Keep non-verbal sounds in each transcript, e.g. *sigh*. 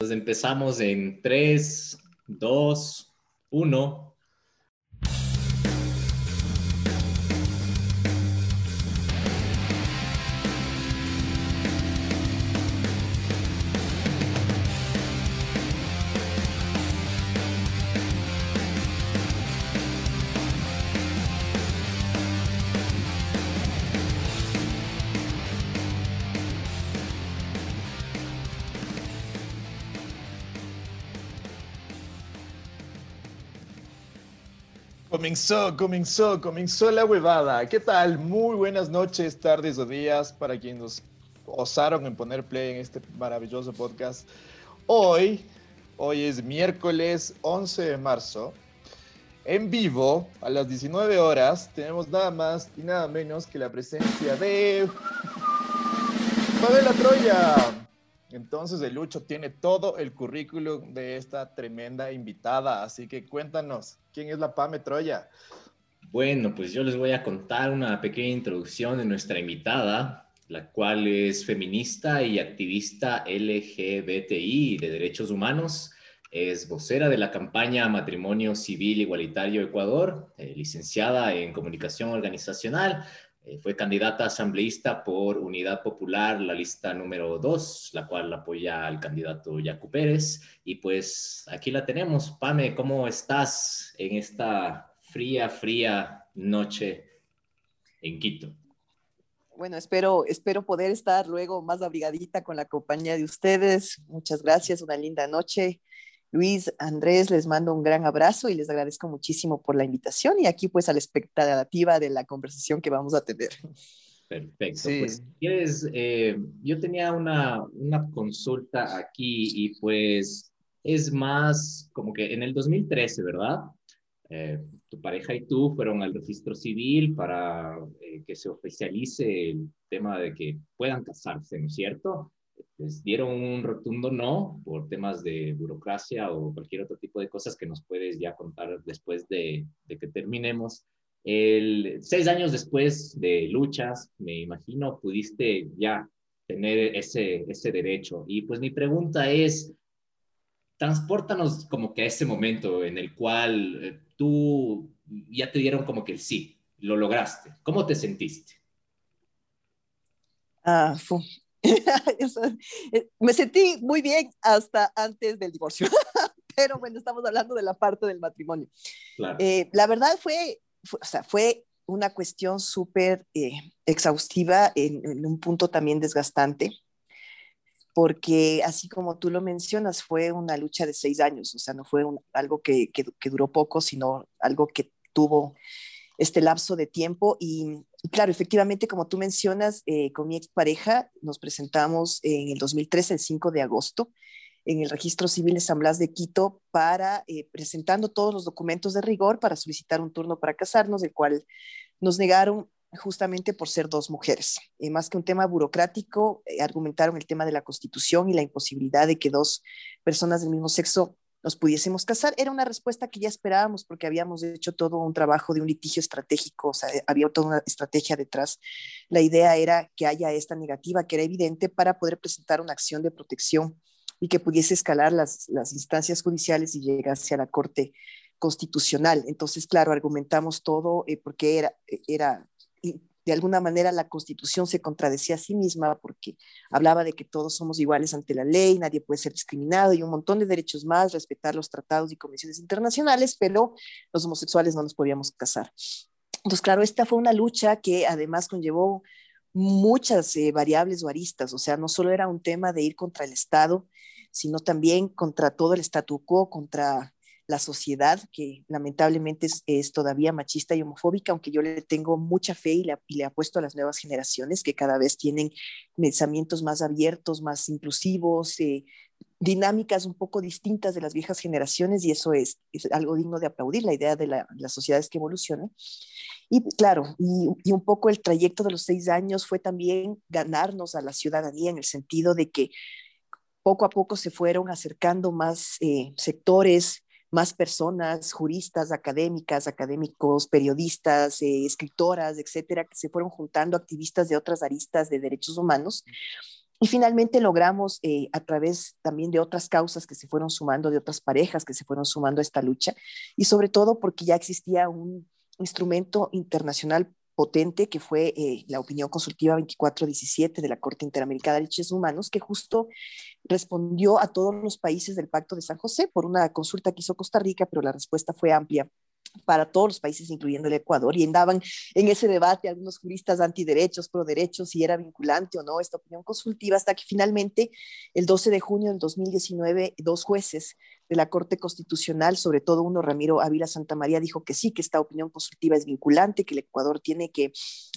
Entonces empezamos en 3, 2, 1. Comenzó, comenzó, comenzó la huevada. ¿Qué tal? Muy buenas noches, tardes o días para quienes osaron en poner play en este maravilloso podcast. Hoy, hoy es miércoles 11 de marzo. En vivo, a las 19 horas, tenemos nada más y nada menos que la presencia de Pamela Troya. Entonces, el Lucho tiene todo el currículum de esta tremenda invitada, así que cuéntanos, ¿quién es la Pame Troya? Bueno, pues yo les voy a contar una pequeña introducción de nuestra invitada, la cual es feminista y activista LGBTI de derechos humanos. Es vocera de la campaña Matrimonio Civil Igualitario Ecuador, eh, licenciada en comunicación organizacional, fue candidata asambleísta por Unidad Popular, la lista número 2, la cual apoya al candidato Yacu Pérez. Y pues aquí la tenemos. Pame, ¿cómo estás en esta fría, fría noche en Quito? Bueno, espero, espero poder estar luego más abrigadita con la compañía de ustedes. Muchas gracias, una linda noche. Luis, Andrés, les mando un gran abrazo y les agradezco muchísimo por la invitación y aquí pues a la expectativa de la conversación que vamos a tener. Perfecto. Pues, ¿quieres? Eh, yo tenía una, una consulta aquí y pues es más como que en el 2013, ¿verdad? Eh, tu pareja y tú fueron al registro civil para eh, que se oficialice el tema de que puedan casarse, ¿no es cierto? Les dieron un rotundo no por temas de burocracia o cualquier otro tipo de cosas que nos puedes ya contar después de, de que terminemos. El, seis años después de luchas, me imagino, pudiste ya tener ese, ese derecho. Y pues mi pregunta es, transportanos como que a ese momento en el cual eh, tú ya te dieron como que el sí, lo lograste. ¿Cómo te sentiste? Eh, *laughs* me sentí muy bien hasta antes del divorcio, *laughs* pero bueno, estamos hablando de la parte del matrimonio. Eh, la verdad fue, o sea, fue una cuestión súper eh, exhaustiva en, un punto también desgastante, porque así como tú lo mencionas, fue una lucha de seis años, o sea, no fue algo que, que, que duró poco, sino algo que tuvo este lapso de tiempo y claro, efectivamente, como tú mencionas, eh, con mi expareja nos presentamos en el 2013, el 5 de agosto, en el Registro Civil de San Blas de Quito para eh, presentando todos los documentos de rigor para solicitar un turno para casarnos, el cual nos negaron justamente por ser dos mujeres. Eh, más que un tema burocrático, argumentaron el tema de la constitución y la imposibilidad de que dos personas del mismo sexo nos pudiésemos casar. Era una respuesta que ya esperábamos porque habíamos hecho todo un trabajo de un litigio estratégico, o sea, había toda una estrategia detrás. La idea era que haya esta negativa, que era evidente, para poder presentar una acción de protección y que pudiese escalar las, las instancias judiciales y llegase a la Corte Constitucional. Entonces, claro, argumentamos todo eh, porque era, era de alguna manera la constitución se contradecía a sí misma porque hablaba de que todos somos iguales ante la ley, nadie puede ser discriminado y un montón de derechos más, respetar los tratados y convenciones internacionales, pero los homosexuales no nos podíamos casar. Entonces, claro, esta fue una lucha que además conllevó muchas eh, variables o o sea, no solo era un tema de ir contra el Estado, sino también contra todo el statu quo, contra la sociedad, que lamentablemente es, todavía machista y homofóbica, aunque yo le tengo mucha fe y le, y apuesto a las nuevas generaciones que cada vez tienen pensamientos más abiertos, más inclusivos, eh, dinámicas un poco distintas de las viejas generaciones y eso es, algo digno de aplaudir, la idea de la, las sociedades que evolucionan. Y claro, y, un poco el trayecto de los seis años fue también ganarnos a la ciudadanía en el sentido de que poco a poco se fueron acercando más eh, sectores, más personas, juristas, académicas, académicos, periodistas, eh, escritoras, etcétera, que se fueron juntando, activistas de otras aristas de derechos humanos, Y finalmente logramos, eh, a través también de otras causas que se fueron sumando, de otras parejas que se fueron sumando a esta lucha, y sobre todo porque ya existía un instrumento internacional potente que fue eh, la opinión consultiva 2417 de la Corte Interamericana de Derechos Humanos, que justo respondió a todos los países del Pacto de San José por una consulta que hizo Costa Rica, pero la respuesta fue amplia para todos los países, incluyendo el Ecuador, y andaban en ese debate algunos juristas antiderechos, pro derechos, si era vinculante o no esta opinión consultiva, hasta que finalmente el 12 de junio del 2019, dos jueces de la Corte Constitucional, sobre todo uno, Ramiro Ávila Santamaría, dijo que sí, que esta opinión consultiva es vinculante, que el Ecuador tiene que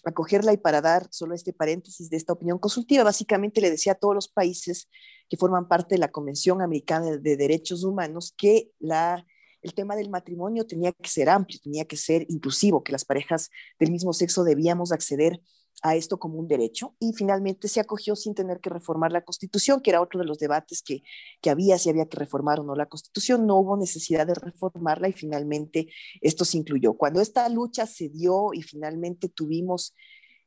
acogerla y para dar solo este paréntesis de esta opinión consultiva, básicamente le decía a todos los países que forman parte de la Convención Americana de Derechos Humanos que la el tema del matrimonio tenía que ser amplio, tenía que ser inclusivo, que las parejas del mismo sexo debíamos acceder a esto como un derecho y finalmente se acogió sin tener que reformar la constitución, que era otro de los debates que, había, si había que reformar o no la constitución, no hubo necesidad de reformarla y finalmente esto se incluyó. Cuando esta lucha se dio y finalmente tuvimos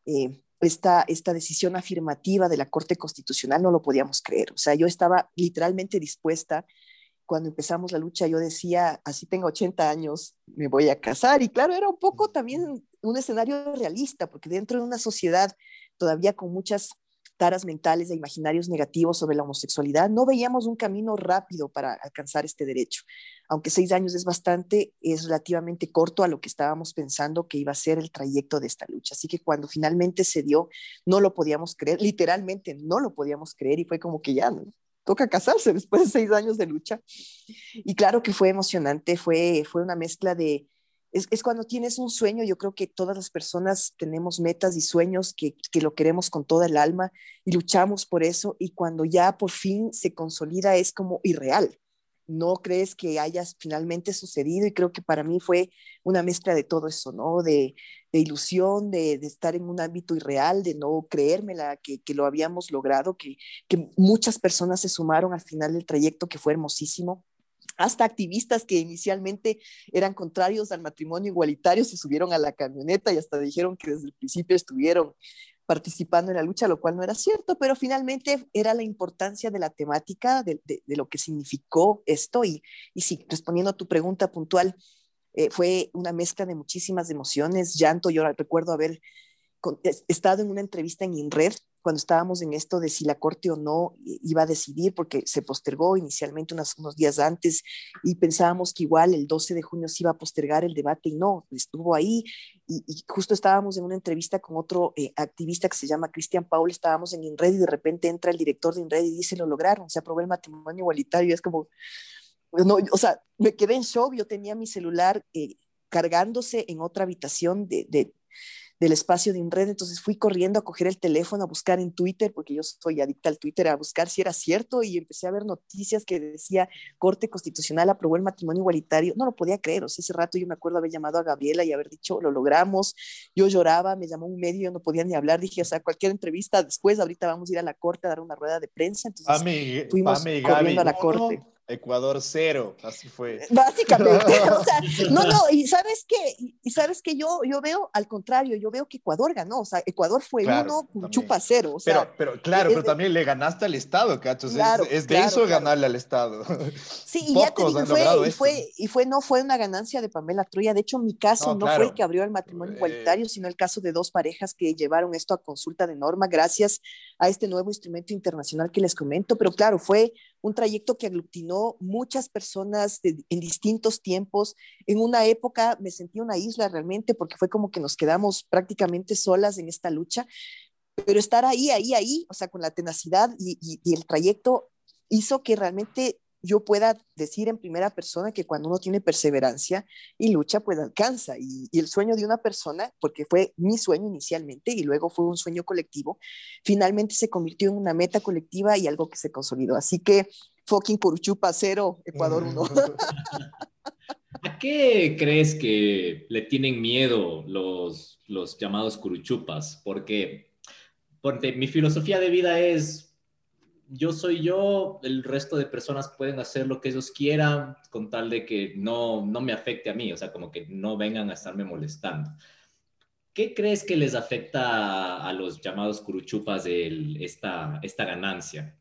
eh, esta, esta decisión afirmativa de la Corte Constitucional, no lo podíamos creer. O sea, yo estaba literalmente dispuesta cuando empezamos la lucha yo decía, así tengo 80 años, me voy a casar. Y claro, era un poco también un escenario realista, porque dentro de una sociedad todavía con muchas taras mentales e imaginarios negativos sobre la homosexualidad, no veíamos un camino rápido para alcanzar este derecho. Aunque seis años es bastante, es relativamente corto a lo que estábamos pensando que iba a ser el trayecto de esta lucha. Así que cuando finalmente se dio, no lo podíamos creer, literalmente no lo podíamos creer y fue como que ya, ¿no? toca casarse después de seis años de lucha. Y claro que fue emocionante, fue, fue una mezcla de... Es, es cuando tienes un sueño, yo creo que todas las personas tenemos metas y sueños que, que lo queremos con toda el alma y luchamos por eso y cuando ya por fin se consolida es como irreal no crees que haya finalmente sucedido y creo que para mí fue una mezcla de todo eso, ¿no? De, ilusión, de, estar en un ámbito irreal, de no creérmela que, que lo habíamos logrado, que, que muchas personas se sumaron al final del trayecto que fue hermosísimo hasta activistas que inicialmente eran contrarios al matrimonio igualitario se subieron a la camioneta y hasta dijeron que desde el principio estuvieron participando en la lucha, lo cual no era cierto, pero finalmente era la importancia de la temática, de, lo que significó esto. Y, y sí, respondiendo a tu pregunta puntual, eh, fue una mezcla de muchísimas emociones, llanto. Yo recuerdo haber estado en una entrevista en INRED cuando estábamos en esto de si la Corte o no iba a decidir, porque se postergó inicialmente unos, unos días antes y pensábamos que igual el 12 de junio se iba a postergar el debate y no, estuvo ahí. Y, justo estábamos en una entrevista con otro eh, activista que se llama Cristian Paul, estábamos en INRED y de repente entra el director de INRED y dice, lo lograron, se aprobó el matrimonio igualitario. Y es como, no, o sea, me quedé en shock, yo tenía mi celular eh, cargándose en otra habitación de, de del espacio de INRED, entonces fui corriendo a coger el teléfono, a buscar en Twitter, porque yo soy adicta al Twitter, a buscar si era cierto y empecé a ver noticias que decía Corte Constitucional aprobó el matrimonio igualitario. No lo podía creer, o sea, ese rato yo me acuerdo haber llamado a Gabriela y haber dicho, lo logramos, yo lloraba, me llamó un medio, no podía ni hablar, dije, o sea, cualquier entrevista después, ahorita vamos a ir a la Corte a dar una rueda de prensa, entonces fuimos corriendo a la Corte. Ecuador cero, así fue. Básicamente, *laughs* o sea, no, no, y *laughs* sabes que, y sabes que yo, yo veo al contrario, yo veo que Ecuador ganó, o sea, Ecuador fue uno, chupa cero, o sea, pero, pero claro, pero también le ganaste al Estado, cachos, es, de eso ganarle al Estado. Sí, y ya te digo, fue, y fue, y fue, no fue una ganancia de Pamela Troya, de hecho mi caso no, fue el que abrió el matrimonio igualitario, sino el caso de dos parejas que llevaron esto a consulta de norma gracias a este nuevo instrumento internacional que les comento, pero claro, fue un trayecto que aglutinó muchas personas en distintos tiempos. En una época me sentí una isla realmente porque fue como que nos quedamos prácticamente solas en esta lucha, pero estar ahí, ahí, ahí, o sea, con la tenacidad y el trayecto hizo que realmente yo pueda decir en primera persona que cuando uno tiene perseverancia y lucha, pues alcanza. Y, el sueño de una persona, porque fue mi sueño inicialmente y luego fue un sueño colectivo, finalmente se convirtió en una meta colectiva y algo que se consolidó. Así que fucking Curuchupa cero, Ecuador uno. *laughs* ¿A qué crees que le tienen miedo los, los llamados curuchupas? Porque, porque mi filosofía de vida es yo soy yo, el resto de personas pueden hacer lo que ellos quieran con tal de que no, no me afecte a mí, o sea, como que no vengan a estarme molestando. ¿qué crees que les afecta a los llamados curuchupas de esta, esta ganancia?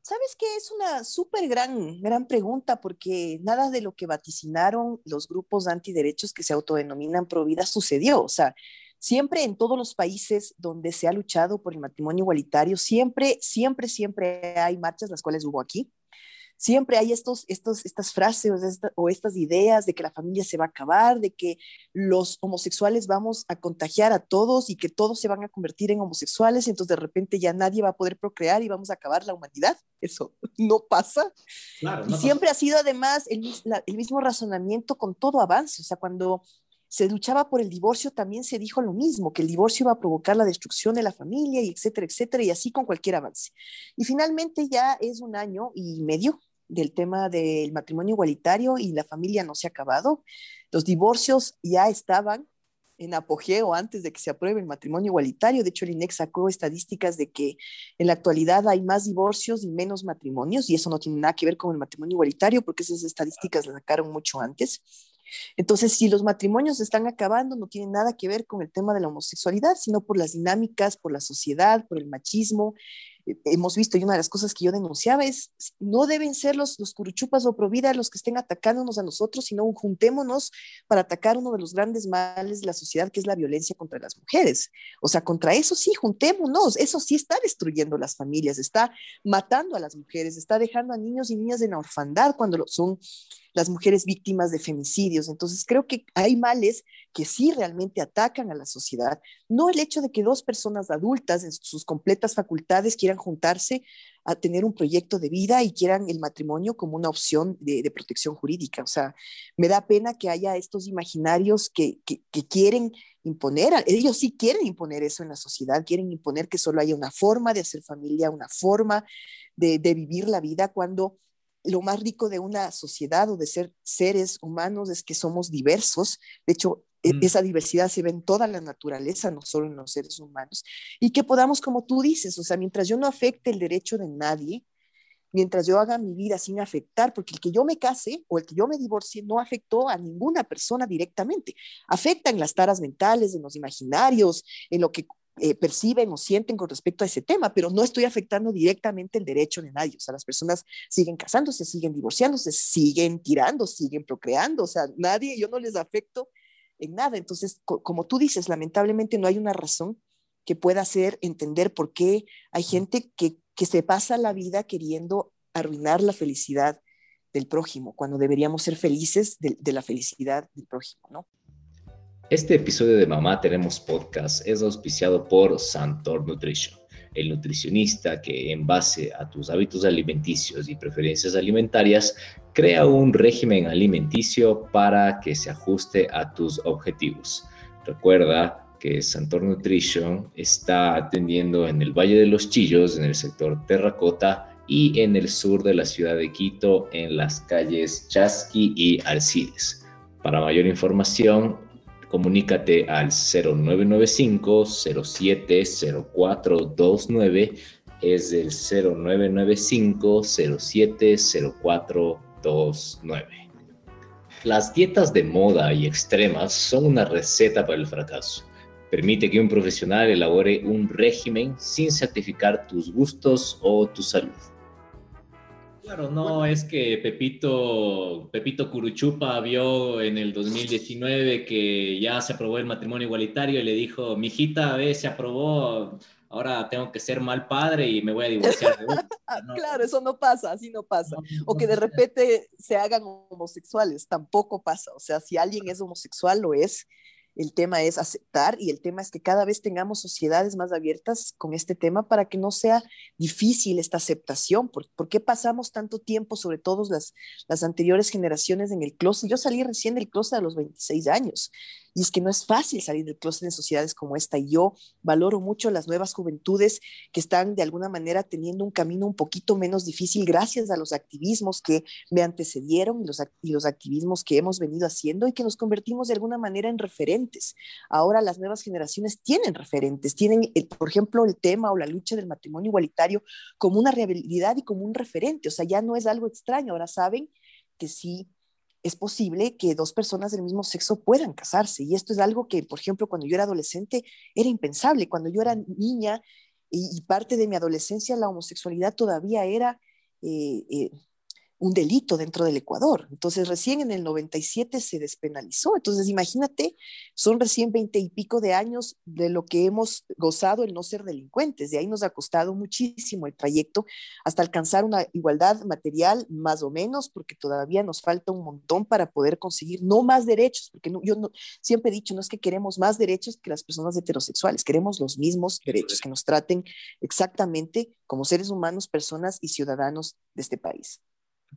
Sabes que es una súper gran, gran pregunta porque nada de lo que vaticinaron los grupos antiderechos que se autodenominan pro vida sucedió. O sea, siempre en todos los países donde se ha luchado por el matrimonio igualitario, siempre, siempre, siempre hay marchas, las cuales hubo aquí, siempre hay estos, estos, estas frases o, estas ideas de que la familia se va a acabar, de que los homosexuales vamos a contagiar a todos y que todos se van a convertir en homosexuales y entonces de repente ya nadie va a poder procrear y vamos a acabar la humanidad. Eso *laughs* no pasa. y siempre ha sido además el, el mismo razonamiento con todo avance. O sea, cuando se luchaba por el divorcio, también se dijo lo mismo, que el divorcio iba a provocar la destrucción de la familia y etcétera, etcétera, y así con cualquier avance. Y finalmente ya es un año y medio del tema del matrimonio igualitario y la familia no se ha acabado. Los divorcios ya estaban en apogeo antes de que se apruebe el matrimonio igualitario. De hecho, el INEC sacó estadísticas de que en la actualidad hay más divorcios y menos matrimonios, y eso no tiene nada que ver con el matrimonio igualitario, porque esas estadísticas las sacaron mucho antes. Entonces, si los matrimonios están acabando, no tiene nada que ver con el tema de la homosexualidad, sino por las dinámicas, por la sociedad, por el machismo. Eh, hemos visto, y una de las cosas que yo denunciaba es, no deben ser los, los curuchupas o provida los que estén atacándonos a nosotros, sino juntémonos para atacar uno de los grandes males de la sociedad, que es la violencia contra las mujeres. O sea, contra eso sí, juntémonos, eso sí está destruyendo las familias, está matando a las mujeres, está dejando a niños y niñas en la orfandad cuando son las mujeres víctimas de femicidios. Entonces, creo que hay males que sí realmente atacan a la sociedad. No el hecho de que dos personas adultas en sus completas facultades quieran juntarse a tener un proyecto de vida y quieran el matrimonio como una opción de, protección jurídica. O sea, me da pena que haya estos imaginarios que, quieren imponer, ellos sí quieren imponer eso en la sociedad, quieren imponer que solo haya una forma de hacer familia, una forma de vivir la vida cuando lo más rico de una sociedad o de ser seres humanos es que somos diversos. De hecho, e, mm. esa diversidad se ve en toda la naturaleza, no solo en los seres humanos. Y que podamos, como tú dices, o sea, mientras yo no afecte el derecho de nadie, mientras yo haga mi vida sin afectar, porque el que yo me case o el que yo me divorcie no afectó a ninguna persona directamente. Afecta en las taras mentales, en los imaginarios, en lo que eh, perciben o sienten con respecto a ese tema, pero no estoy afectando directamente el derecho de nadie. O sea, las personas siguen casándose, siguen divorciándose, siguen tirando, siguen procreando. O sea, nadie, yo no les afecto en nada. Entonces, como tú dices, lamentablemente no hay una razón que pueda hacer entender por qué hay gente que, que se pasa la vida queriendo arruinar la felicidad del prójimo, cuando deberíamos ser felices de, de la felicidad del prójimo, ¿no? Este episodio de Mamá Tenemos Podcast es auspiciado por Santor Nutrition, el nutricionista que en base a tus hábitos alimenticios y preferencias alimentarias crea un régimen alimenticio para que se ajuste a tus objetivos. Recuerda que Santor Nutrition está atendiendo en el Valle de los Chillos, en el sector Terracota, y en el sur de la ciudad de Quito, en las calles Chasqui y Alcides. Para mayor información, comunícate al 0995-070429, es el 0995-070429. Las dietas de moda y extremas son una receta para el fracaso. Permite que un profesional elabore un régimen sin sacrificar tus gustos o tu salud. Claro, no, es que Pepito, Pepito Curuchupa vio en el 2019 que ya se aprobó el matrimonio igualitario y le dijo, mijita, ve, se aprobó, ahora tengo que ser mal padre y me voy a divorciar de *laughs* Claro, eso no pasa, así no pasa. o que de repente se hagan homosexuales, tampoco pasa. O sea, si alguien es homosexual, lo es, el tema es aceptar y el tema es que cada vez tengamos sociedades más abiertas con este tema para que no sea difícil esta aceptación. ¿Por, qué pasamos tanto tiempo, sobre todo las, las anteriores generaciones, en el closet? Yo salí recién del closet a los 26 años y es que no es fácil salir del closet en sociedades como esta. Y yo valoro mucho las nuevas juventudes que están de alguna manera teniendo un camino un poquito menos difícil gracias a los activismos que me antecedieron y los, y los activismos que hemos venido haciendo y que nos convertimos de alguna manera en referentes. Ahora las nuevas generaciones tienen referentes, tienen, el, por ejemplo, el tema o la lucha del matrimonio igualitario como una realidad y como un referente. O sea, ya no es algo extraño. Ahora saben que sí es posible que dos personas del mismo sexo puedan casarse. Y esto es algo que, por ejemplo, cuando yo era adolescente era impensable. Cuando yo era niña y, parte de mi adolescencia, la homosexualidad todavía era eh, eh, un delito dentro del Ecuador. Entonces, recién en el 97 se despenalizó. Entonces, imagínate, son recién veinte y pico de años de lo que hemos gozado el no ser delincuentes. De ahí nos ha costado muchísimo el trayecto hasta alcanzar una igualdad material, más o menos, porque todavía nos falta un montón para poder conseguir no más derechos, porque yo no, siempre he dicho, no es que queremos más derechos que las personas heterosexuales, queremos los mismos derechos, que nos traten exactamente como seres humanos, personas y ciudadanos de este país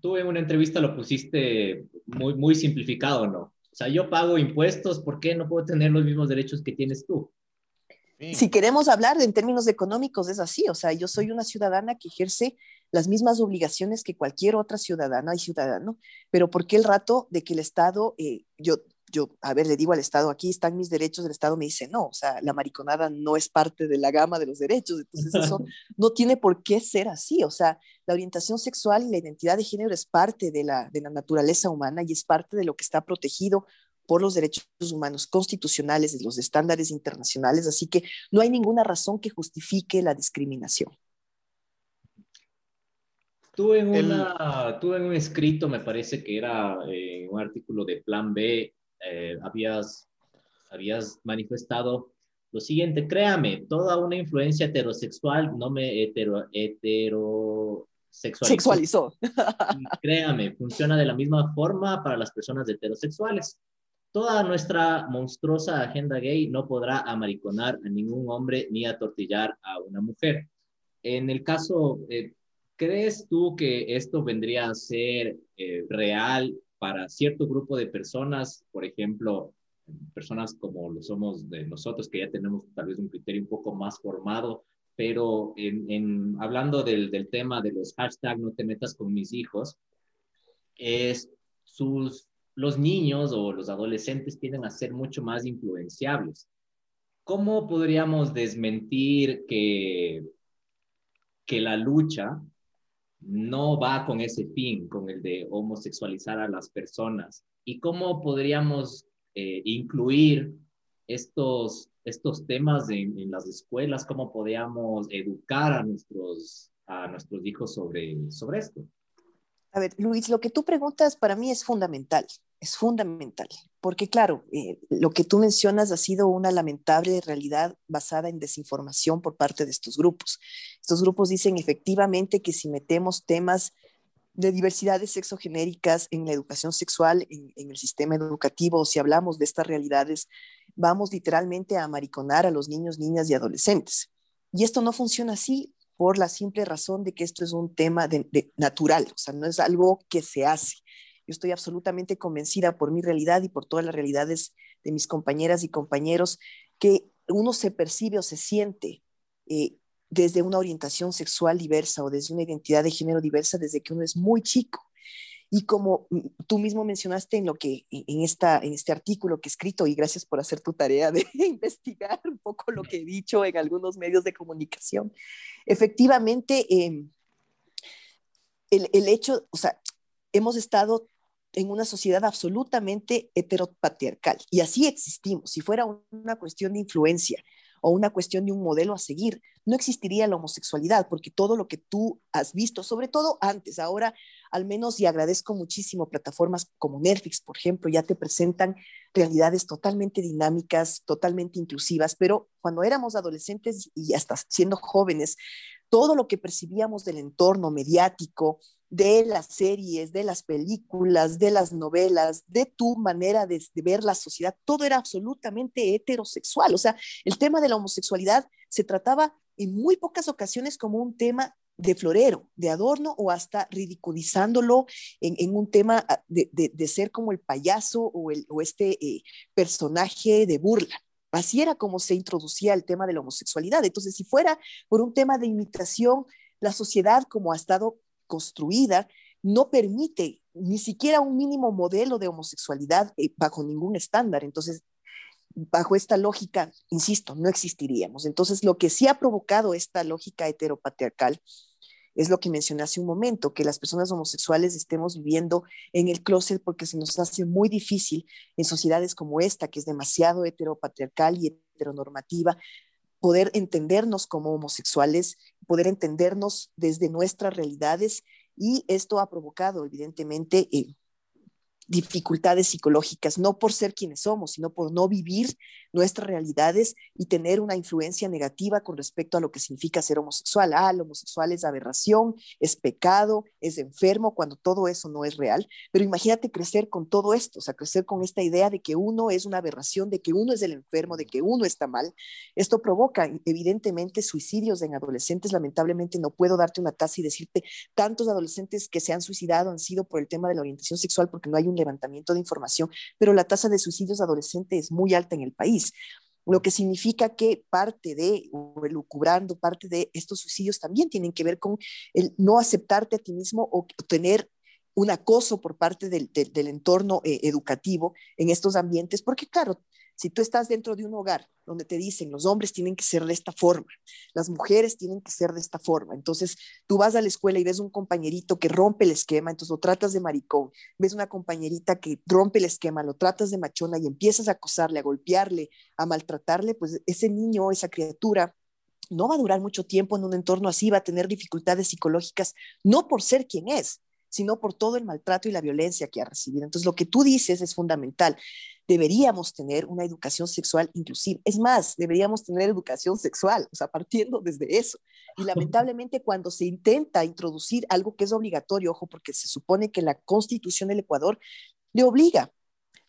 tú en una entrevista lo pusiste muy, muy simplificado, ¿no? O sea, yo pago impuestos, ¿por qué no puedo tener los mismos derechos que tienes tú? Si queremos hablar en términos económicos, es así. O sea, yo soy una ciudadana que ejerce las mismas obligaciones que cualquier otra ciudadana y ciudadano, pero ¿por qué el rato de que el Estado, eh, yo yo, a ver, le digo al Estado, aquí están mis derechos, el Estado me dice, no, o sea, la mariconada no es parte de la gama de los derechos, entonces eso *laughs* no tiene por qué ser así, o sea, la orientación sexual y la identidad de género es parte de la, de la naturaleza humana y es parte de lo que está protegido por los derechos humanos constitucionales, de los estándares internacionales, así que no hay ninguna razón que justifique la discriminación. Tú en, una, en un escrito, me parece que era eh, un artículo de Plan B, eh, habías, habías manifestado lo siguiente, créame, toda una influencia heterosexual no me hetero, heterosexualizó. créame, funciona de la misma forma para las personas heterosexuales. Toda nuestra monstruosa agenda gay no podrá amariconar a ningún hombre ni atortillar a una mujer. En el caso, eh, ¿crees tú que esto vendría a ser eh, real para cierto grupo de personas, por ejemplo, personas como lo somos de nosotros, que ya tenemos tal vez un criterio un poco más formado, pero en, hablando del, del, tema de los hashtags no te metas con mis hijos, es sus, los niños o los adolescentes tienden a ser mucho más influenciables. ¿Cómo podríamos desmentir que, que la lucha no va con ese fin, con el de homosexualizar a las personas. ¿Y cómo podríamos eh, incluir estos, estos temas en, las escuelas? ¿Cómo podríamos educar a nuestros, a nuestros hijos sobre, sobre esto? A ver, Luis, lo que tú preguntas para mí es fundamental es fundamental, porque claro, eh, lo que tú mencionas ha sido una lamentable realidad basada en desinformación por parte de estos grupos. Estos grupos dicen efectivamente que si metemos temas de diversidades sexogenéricas en la educación sexual, en, el sistema educativo, si hablamos de estas realidades, vamos literalmente a mariconar a los niños, niñas y adolescentes. Y esto no funciona así por la simple razón de que esto es un tema de, natural, o sea, no es algo que se hace yo estoy absolutamente convencida por mi realidad y por todas las realidades de mis compañeras y compañeros que uno se percibe o se siente eh, desde una orientación sexual diversa o desde una identidad de género diversa desde que uno es muy chico. Y como tú mismo mencionaste en lo que en esta en este artículo que he escrito y gracias por hacer tu tarea de *laughs* investigar un poco lo que he dicho en algunos medios de comunicación, efectivamente em, el, el, hecho, o sea, hemos estado en una sociedad absolutamente heteropatriarcal. Y así existimos. Si fuera una cuestión de influencia o una cuestión de un modelo a seguir, no existiría la homosexualidad, porque todo lo que tú has visto, sobre todo antes, ahora al menos, y agradezco muchísimo, plataformas como Netflix, por ejemplo, ya te presentan realidades totalmente dinámicas, totalmente inclusivas, pero cuando éramos adolescentes y hasta siendo jóvenes, todo lo que percibíamos del entorno mediático, de las series, de las películas, de las novelas, de tu manera de, ver la sociedad, todo era absolutamente heterosexual. O sea, el tema de la homosexualidad se trataba en muy pocas ocasiones como un tema de florero, de adorno o hasta ridiculizándolo en, un tema ah, de, ser como el payaso o, el, este eh, personaje de burla. Así era como se introducía el tema de la homosexualidad. Entonces, si fuera por un tema de imitación, la sociedad como ha estado construida no permite ni siquiera un mínimo modelo de homosexualidad eh, bajo ningún estándar. Entonces, bajo esta lógica, insisto, no existiríamos. Entonces, lo que sí ha provocado esta lógica heteropatriarcal es lo que mencioné hace un momento, que las personas homosexuales estemos viviendo en el closet porque se nos hace muy difícil en sociedades como esta, que es demasiado heteropatriarcal y heteronormativa, poder entendernos como homosexuales, poder entendernos desde nuestras realidades y esto ha provocado evidentemente eh, dificultades psicológicas, no por ser quienes somos, sino por no vivir nuestras realidades y tener una influencia negativa con respecto a lo que significa ser homosexual. Ah, el homosexual es aberración, es pecado, es enfermo, cuando todo eso no es real. Pero imagínate crecer con todo esto, o sea, crecer con esta idea de que uno es una aberración, de que uno es el enfermo, de que uno está mal. Esto provoca evidentemente suicidios en adolescentes. Lamentablemente no puedo darte una tasa y decirte tantos adolescentes que se han suicidado han sido por el tema de la orientación sexual porque no hay un levantamiento de información, pero la tasa de suicidios adolescentes es muy alta en el país lo que significa que parte de, o elucubrando, parte de estos suicidios también tienen que ver con el no aceptarte a ti mismo o tener un acoso por parte del, entorno eh, educativo en estos ambientes, porque claro, si tú estás dentro de un hogar donde te dicen los hombres tienen que ser de esta forma, las mujeres tienen que ser de esta forma, entonces tú vas a la escuela y ves un compañerito que rompe el esquema, entonces lo tratas de maricón, ves una compañerita que rompe el esquema, lo tratas de machona y empiezas a acosarle, a golpearle, a maltratarle, pues ese niño, esa criatura no va a durar mucho tiempo en un entorno así, va a tener dificultades psicológicas, no por ser quien es, sino por todo el maltrato y la violencia que ha recibido. Entonces, lo que tú dices es fundamental deberíamos tener una educación sexual inclusiva. Es más, deberíamos tener educación sexual, o sea, partiendo desde eso. Y lamentablemente cuando se intenta introducir algo que es obligatorio, ojo, porque se supone que la constitución del Ecuador le obliga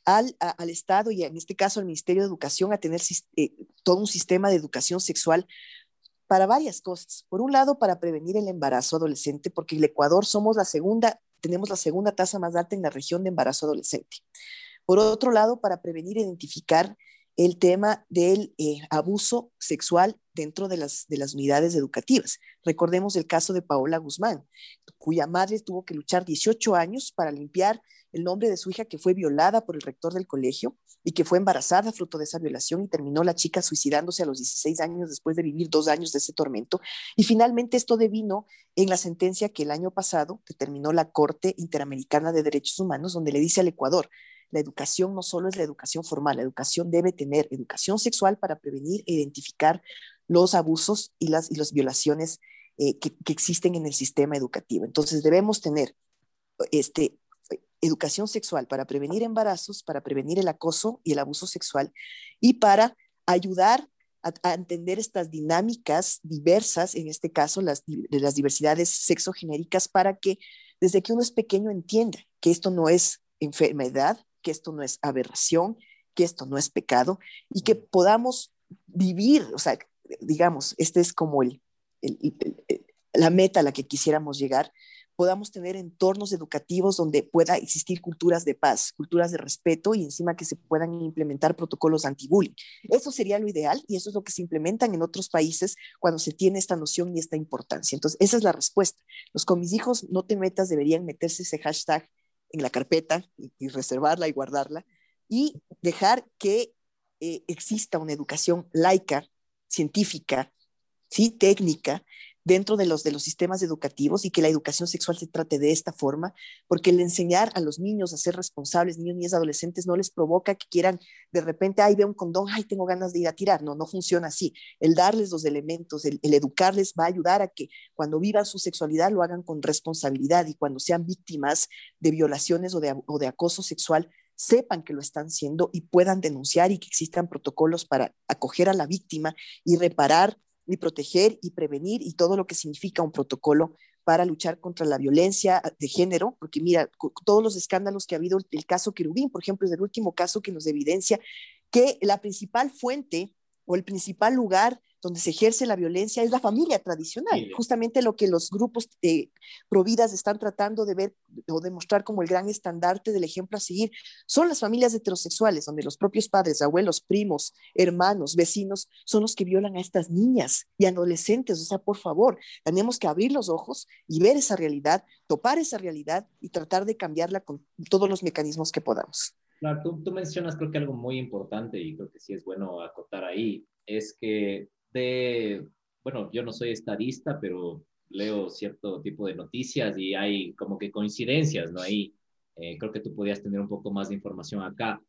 al, al Estado y en este caso al Ministerio de Educación a tener eh, todo un sistema de educación sexual para varias cosas. Por un lado, para prevenir el embarazo adolescente, porque en el Ecuador somos la segunda, tenemos la segunda tasa más alta en la región de embarazo adolescente. Por otro lado, para prevenir e identificar el tema del eh, abuso sexual dentro de las, de las unidades educativas. Recordemos el caso de Paola Guzmán, cuya madre tuvo que luchar 18 años para limpiar el nombre de su hija que fue violada por el rector del colegio y que fue embarazada fruto de esa violación y terminó la chica suicidándose a los 16 años después de vivir dos años de ese tormento. Y finalmente esto devino en la sentencia que el año pasado determinó la Corte Interamericana de Derechos Humanos, donde le dice al Ecuador, la educación no solo es la educación formal, la educación debe tener educación sexual para prevenir e identificar los abusos y las, y las violaciones eh, que, existen en el sistema educativo. Entonces debemos tener este, educación sexual para prevenir embarazos, para prevenir el acoso y el abuso sexual y para ayudar a, entender estas dinámicas diversas, en este caso las, de las diversidades sexogenéricas, para que desde que uno es pequeño entienda que esto no es enfermedad, que esto no es aberración, que esto no es pecado y que podamos vivir, o sea, digamos, este es como el, la meta a la que quisiéramos llegar, podamos tener entornos educativos donde pueda existir culturas de paz, culturas de respeto y encima que se puedan implementar protocolos anti-bullying. Eso sería lo ideal y eso es lo que se implementan en otros países cuando se tiene esta noción y esta importancia. Entonces, esa es la respuesta. Los con mis hijos no te metas deberían meterse ese hashtag en la carpeta y, reservarla y guardarla y dejar que eh, exista una educación laica, científica, ¿sí? técnica, dentro de los, de los sistemas educativos y que la educación sexual se trate de esta forma, porque el enseñar a los niños a ser responsables, niños, niñas, adolescentes, no les provoca que quieran de repente, ay, veo un condón, ay, tengo ganas de ir a tirar. No, no funciona así. El darles los elementos, el, educarles va a ayudar a que cuando vivan su sexualidad lo hagan con responsabilidad y cuando sean víctimas de violaciones o de, o de acoso sexual, sepan que lo están siendo y puedan denunciar y que existan protocolos para acoger a la víctima y reparar y proteger y prevenir y todo lo que significa un protocolo para luchar contra la violencia de género, porque mira, todos los escándalos que ha habido, el caso Querubín, por ejemplo, es el último caso que nos evidencia que la principal fuente o el principal lugar donde se ejerce la violencia es la familia tradicional, justamente lo que los grupos eh, providas están tratando de ver o demostrar como el gran estandarte del ejemplo a seguir, son las familias heterosexuales, donde los propios padres, abuelos, primos, hermanos, vecinos, son los que violan a estas niñas y adolescentes. O sea, por favor, tenemos que abrir los ojos y ver esa realidad, topar esa realidad y tratar de cambiarla con todos los mecanismos que podamos. Claro, tú, tú mencionas creo que algo muy importante y creo que sí es bueno acotar ahí, es que de, bueno, yo no soy estadista, pero leo cierto tipo de noticias y hay como que coincidencias, ¿no? Ahí eh, creo que tú podías tener un poco más de información acá.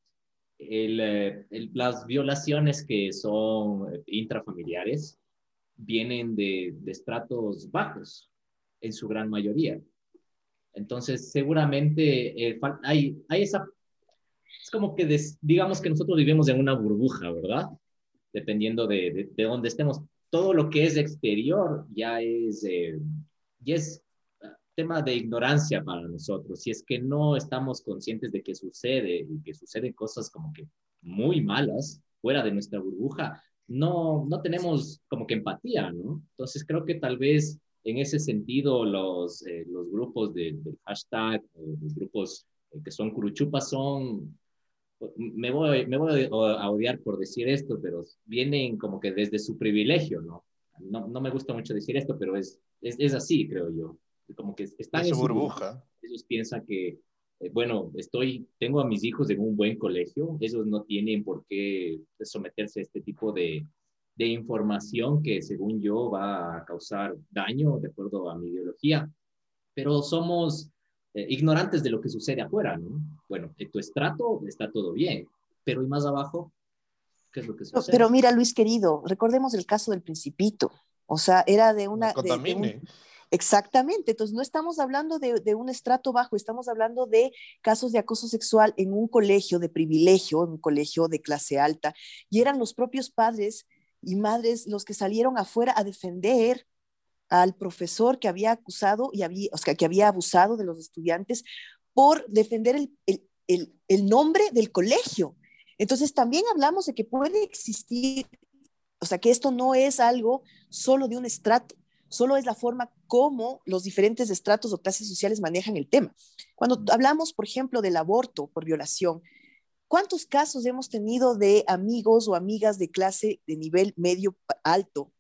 Eh, las violaciones que son intrafamiliares vienen de, de estratos bajos, en su gran mayoría. Entonces, seguramente eh, hay, hay esa... Es como que digamos que nosotros vivimos en una burbuja, ¿verdad? Dependiendo de, de, dónde estemos. Todo lo que es exterior ya es, eh, ya es ah, tema de ignorancia para nosotros. Si es que no estamos conscientes de que sucede y que suceden cosas como que muy malas fuera de nuestra burbuja, no, no tenemos como que empatía, ¿no? Entonces creo que tal vez en ese sentido, los, eh, los grupos del hashtag, los grupos eh, que son curuchupas son, me voy, me voy a odiar por decir esto, pero vienen como que desde su privilegio, ¿no? No, no me gusta mucho decir esto, pero es, es, es así, creo yo. Como que están en su burbuja. Ellos piensan que, eh, bueno, estoy, tengo a mis hijos en un buen colegio, ellos no tienen por qué someterse a este tipo de, de información que según yo va a causar daño de acuerdo a mi ideología, pero somos eh, ignorantes de lo que sucede afuera, ¿no? Bueno, en tu estrato está todo bien, pero ¿y más abajo? ¿Qué es lo que sucede? pero mira, Luis querido, recordemos el caso del principito, o sea, era de una... Exactamente, entonces no estamos hablando de, de, un estrato bajo, estamos hablando de casos de acoso sexual en un colegio de privilegio, en un colegio de clase alta, y eran los propios padres y madres los que salieron afuera a defender al profesor que había acusado y había, o sea, que había abusado de los estudiantes por defender el, el, el, nombre del colegio. Entonces también hablamos de que puede existir, o sea, que esto no es algo solo de un estrato, solo es la forma como los diferentes estratos o clases sociales manejan el tema. Cuando hablamos, por ejemplo, del aborto por violación, ¿Cuántos casos hemos tenido de amigos o amigas de clase de nivel medio alto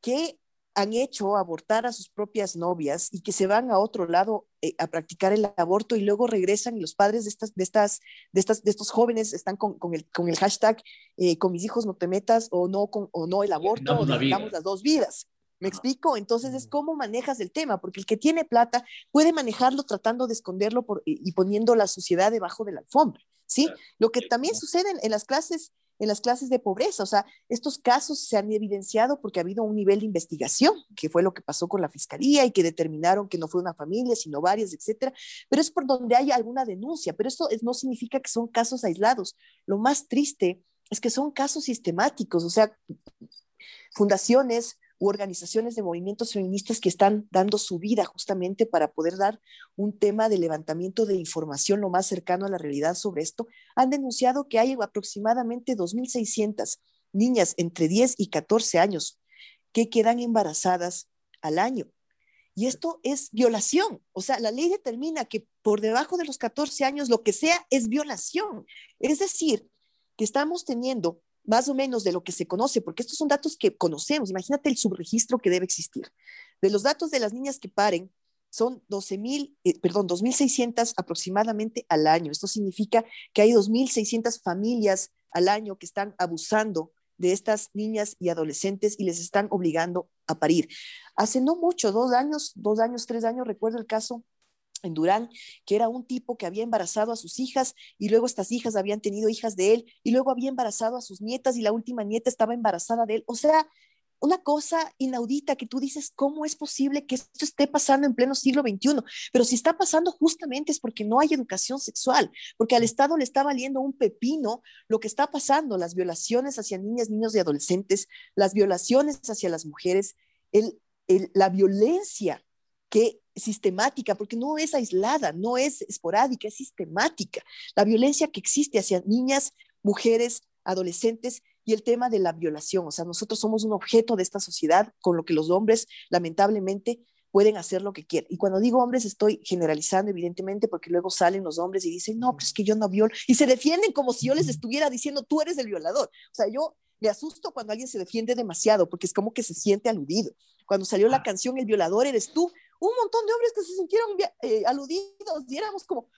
que han hecho abortar a sus propias novias y que se van a otro lado eh, a practicar el aborto y luego regresan y los padres de estas, de estas, de estas, de estos jóvenes están con, con, el, con el hashtag eh, con mis hijos no te metas o no con, o no el aborto o damos las dos vidas. ¿Me explico? Entonces es cómo manejas el tema, porque el que tiene plata puede manejarlo tratando de esconderlo por, y, y poniendo la suciedad debajo de la alfombra. ¿sí? Lo que también sucede en las clases en las clases de pobreza. O sea, estos casos se han evidenciado porque ha habido un nivel de investigación, que fue lo que pasó con la fiscalía y que determinaron que no fue una familia, sino varias, etcétera. Pero es por donde hay alguna denuncia. Pero esto no significa que son casos aislados. Lo más triste es que son casos sistemáticos. O sea, fundaciones, organizaciones de movimientos feministas que están dando su vida justamente para poder dar un tema de levantamiento de información lo más cercano a la realidad sobre esto, han denunciado que hay aproximadamente 2.600 niñas entre 10 y 14 años que quedan embarazadas al año. Y esto es violación. O sea, la ley determina que por debajo de los 14 años lo que sea es violación. Es decir, que estamos teniendo más o menos de lo que se conoce, porque estos son datos que conocemos. Imagínate el subregistro que debe existir. De los datos de las niñas que paren, son 12 mil, eh, perdón, 2.600 aproximadamente al año. Esto significa que hay 2.600 familias al año que están abusando de estas niñas y adolescentes y les están obligando a parir. Hace no mucho, dos años, dos años, tres años, recuerdo el caso en Durán, que era un tipo que había embarazado a sus hijas y luego estas hijas habían tenido hijas de él y luego había embarazado a sus nietas y la última nieta estaba embarazada de él. O sea, una cosa inaudita que tú dices, ¿cómo es posible que esto esté pasando en pleno siglo XXI? Pero si está pasando justamente es porque no hay educación sexual, porque al Estado le está valiendo un pepino lo que está pasando, las violaciones hacia niñas, niños y adolescentes, las violaciones hacia las mujeres, el, la violencia que sistemática, porque no es aislada, no es esporádica, es sistemática. La violencia que existe hacia niñas, mujeres, adolescentes y el tema de la violación. O sea, nosotros somos un objeto de esta sociedad con lo que los hombres, lamentablemente, pueden hacer lo que quieran. Y cuando digo hombres, estoy generalizando, evidentemente, porque luego salen los hombres y dicen, no, pues es que yo no violo. Y se defienden como si yo les estuviera diciendo, tú eres el violador. O sea, yo me asusto cuando alguien se defiende demasiado, porque es como que se siente aludido. Cuando salió la canción El violador eres tú, un montón de hombres que se sintieron eh, aludidos y éramos como,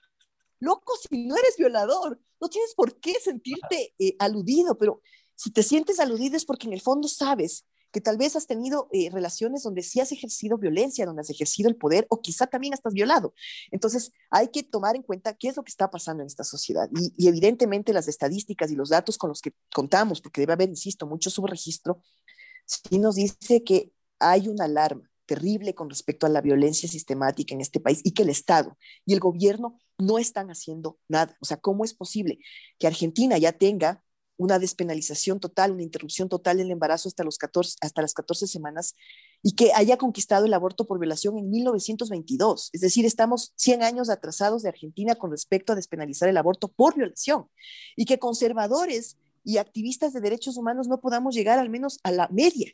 loco, si no eres violador, no tienes por qué sentirte eh, aludido, pero si te sientes aludido es porque en el fondo sabes que tal vez has tenido eh, relaciones donde sí has ejercido violencia, donde has ejercido el poder o quizá también estás violado. Entonces, hay que tomar en cuenta qué es lo que está pasando en esta sociedad. Y, y evidentemente las estadísticas y los datos con los que contamos, porque debe haber, insisto, mucho subregistro, sí nos dice que hay una alarma terrible con respecto a la violencia sistemática en este país y que el Estado y el gobierno no están haciendo nada. O sea, ¿cómo es posible que Argentina ya tenga una despenalización total, una interrupción total del embarazo hasta, los 14, hasta las 14 semanas y que haya conquistado el aborto por violación en 1922. Es decir, estamos 100 años atrasados de Argentina con respecto a despenalizar el aborto por violación y que conservadores y activistas de derechos humanos no podamos llegar al menos a la media.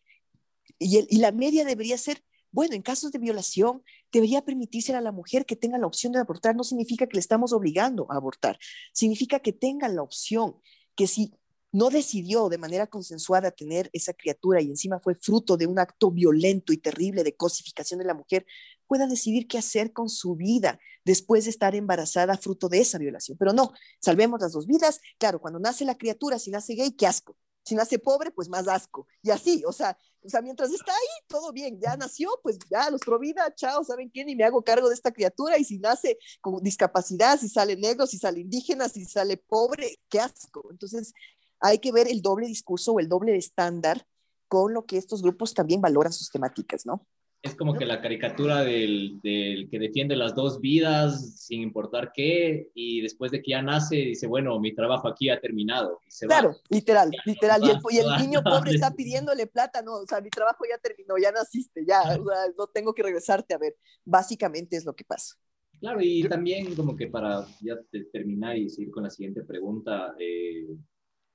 Y, y la media debería ser bueno, en casos de violación, debería permitirse a la mujer que tenga la opción de abortar. No significa que le estamos obligando a abortar, significa que tenga la opción, que si no decidió de manera consensuada tener esa criatura y encima fue fruto de un acto violento y terrible de cosificación de la mujer, pueda decidir qué hacer con su vida después de estar embarazada fruto de esa violación. Pero no, salvemos las dos vidas. Claro, cuando nace la criatura, si nace gay, qué asco. Si nace pobre, pues más asco. Y así, o sea, o sea, mientras está ahí, todo bien, ya nació, pues ya los vida, chao, ¿saben quién? Y me hago cargo de esta criatura. Y si nace con discapacidad, si sale negro, si sale indígena, si sale pobre, qué asco. Entonces, hay que ver el doble discurso o el doble estándar con lo que estos grupos también valoran sus temáticas, ¿no? Es como que la caricatura del, del, que defiende las dos vidas sin importar qué, y después de que ya nace, dice, bueno, mi trabajo aquí ha terminado. claro, literal, literal. y, el, y el, niño pobre está pidiéndole plata, no, o sea, mi trabajo ya terminó, ya naciste, ya, o sea, no tengo que regresarte a ver. Básicamente es lo que pasa. Claro, y también como que para ya terminar y seguir con la siguiente pregunta, eh,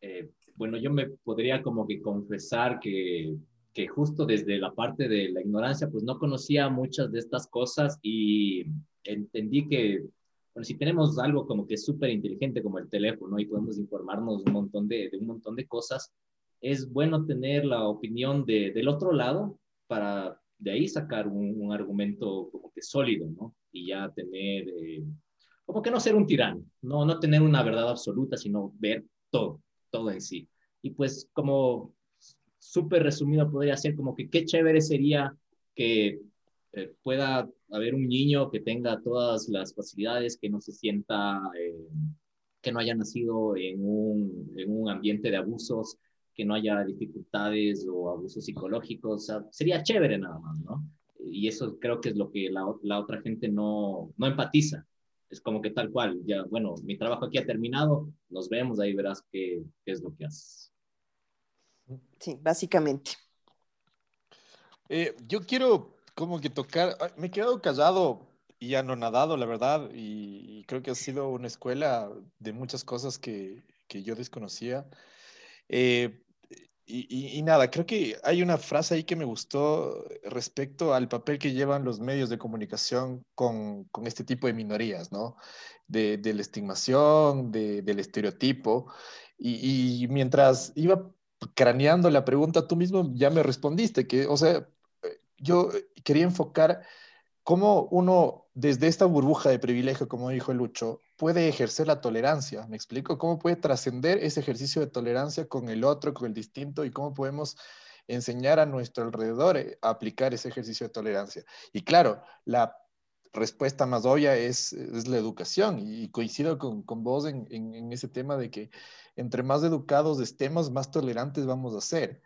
eh, bueno, yo me podría como que confesar que justo desde la parte de la ignorancia, pues no conocía muchas de estas cosas y entendí que, bueno, si tenemos algo como que súper inteligente como el teléfono y podemos informarnos un montón de, un montón de cosas, es bueno tener la opinión de, del otro lado para de ahí sacar un, argumento como que sólido, ¿no? Y ya tener, eh, como que no ser un tirano, no, no tener una verdad absoluta, sino ver todo, todo en sí. Y pues como súper resumido podría ser como que qué chévere sería que eh, pueda haber un niño que tenga todas las facilidades, que no se sienta, eh, que no haya nacido en un, en un, ambiente de abusos, que no haya dificultades o abusos psicológicos. O sea, sería chévere nada más, ¿no? Y eso creo que es lo que la, la otra gente no, no empatiza. Es como que tal cual, ya, bueno, mi trabajo aquí ha terminado, nos vemos, ahí verás qué, qué es lo que haces. Sí, básicamente. Eh, yo quiero como que tocar, me he quedado callado y anonadado, la verdad, y, creo que ha sido una escuela de muchas cosas que, que yo desconocía. Eh, y, y, nada, creo que hay una frase ahí que me gustó respecto al papel que llevan los medios de comunicación con, con este tipo de minorías, ¿no? De, de la estigmación, de, del estereotipo. Y, y, mientras iba craneando la pregunta, tú mismo ya me respondiste, que, o sea, yo quería enfocar cómo uno, desde esta burbuja de privilegio, como dijo Lucho, puede ejercer la tolerancia. ¿Me explico? ¿Cómo puede trascender ese ejercicio de tolerancia con el otro, con el distinto, y cómo podemos enseñar a nuestro alrededor eh, a aplicar ese ejercicio de tolerancia? Y claro, la respuesta más obvia es, es la educación, y coincido con, con vos en, en, en ese tema de que entre más educados estemos, más tolerantes vamos a ser.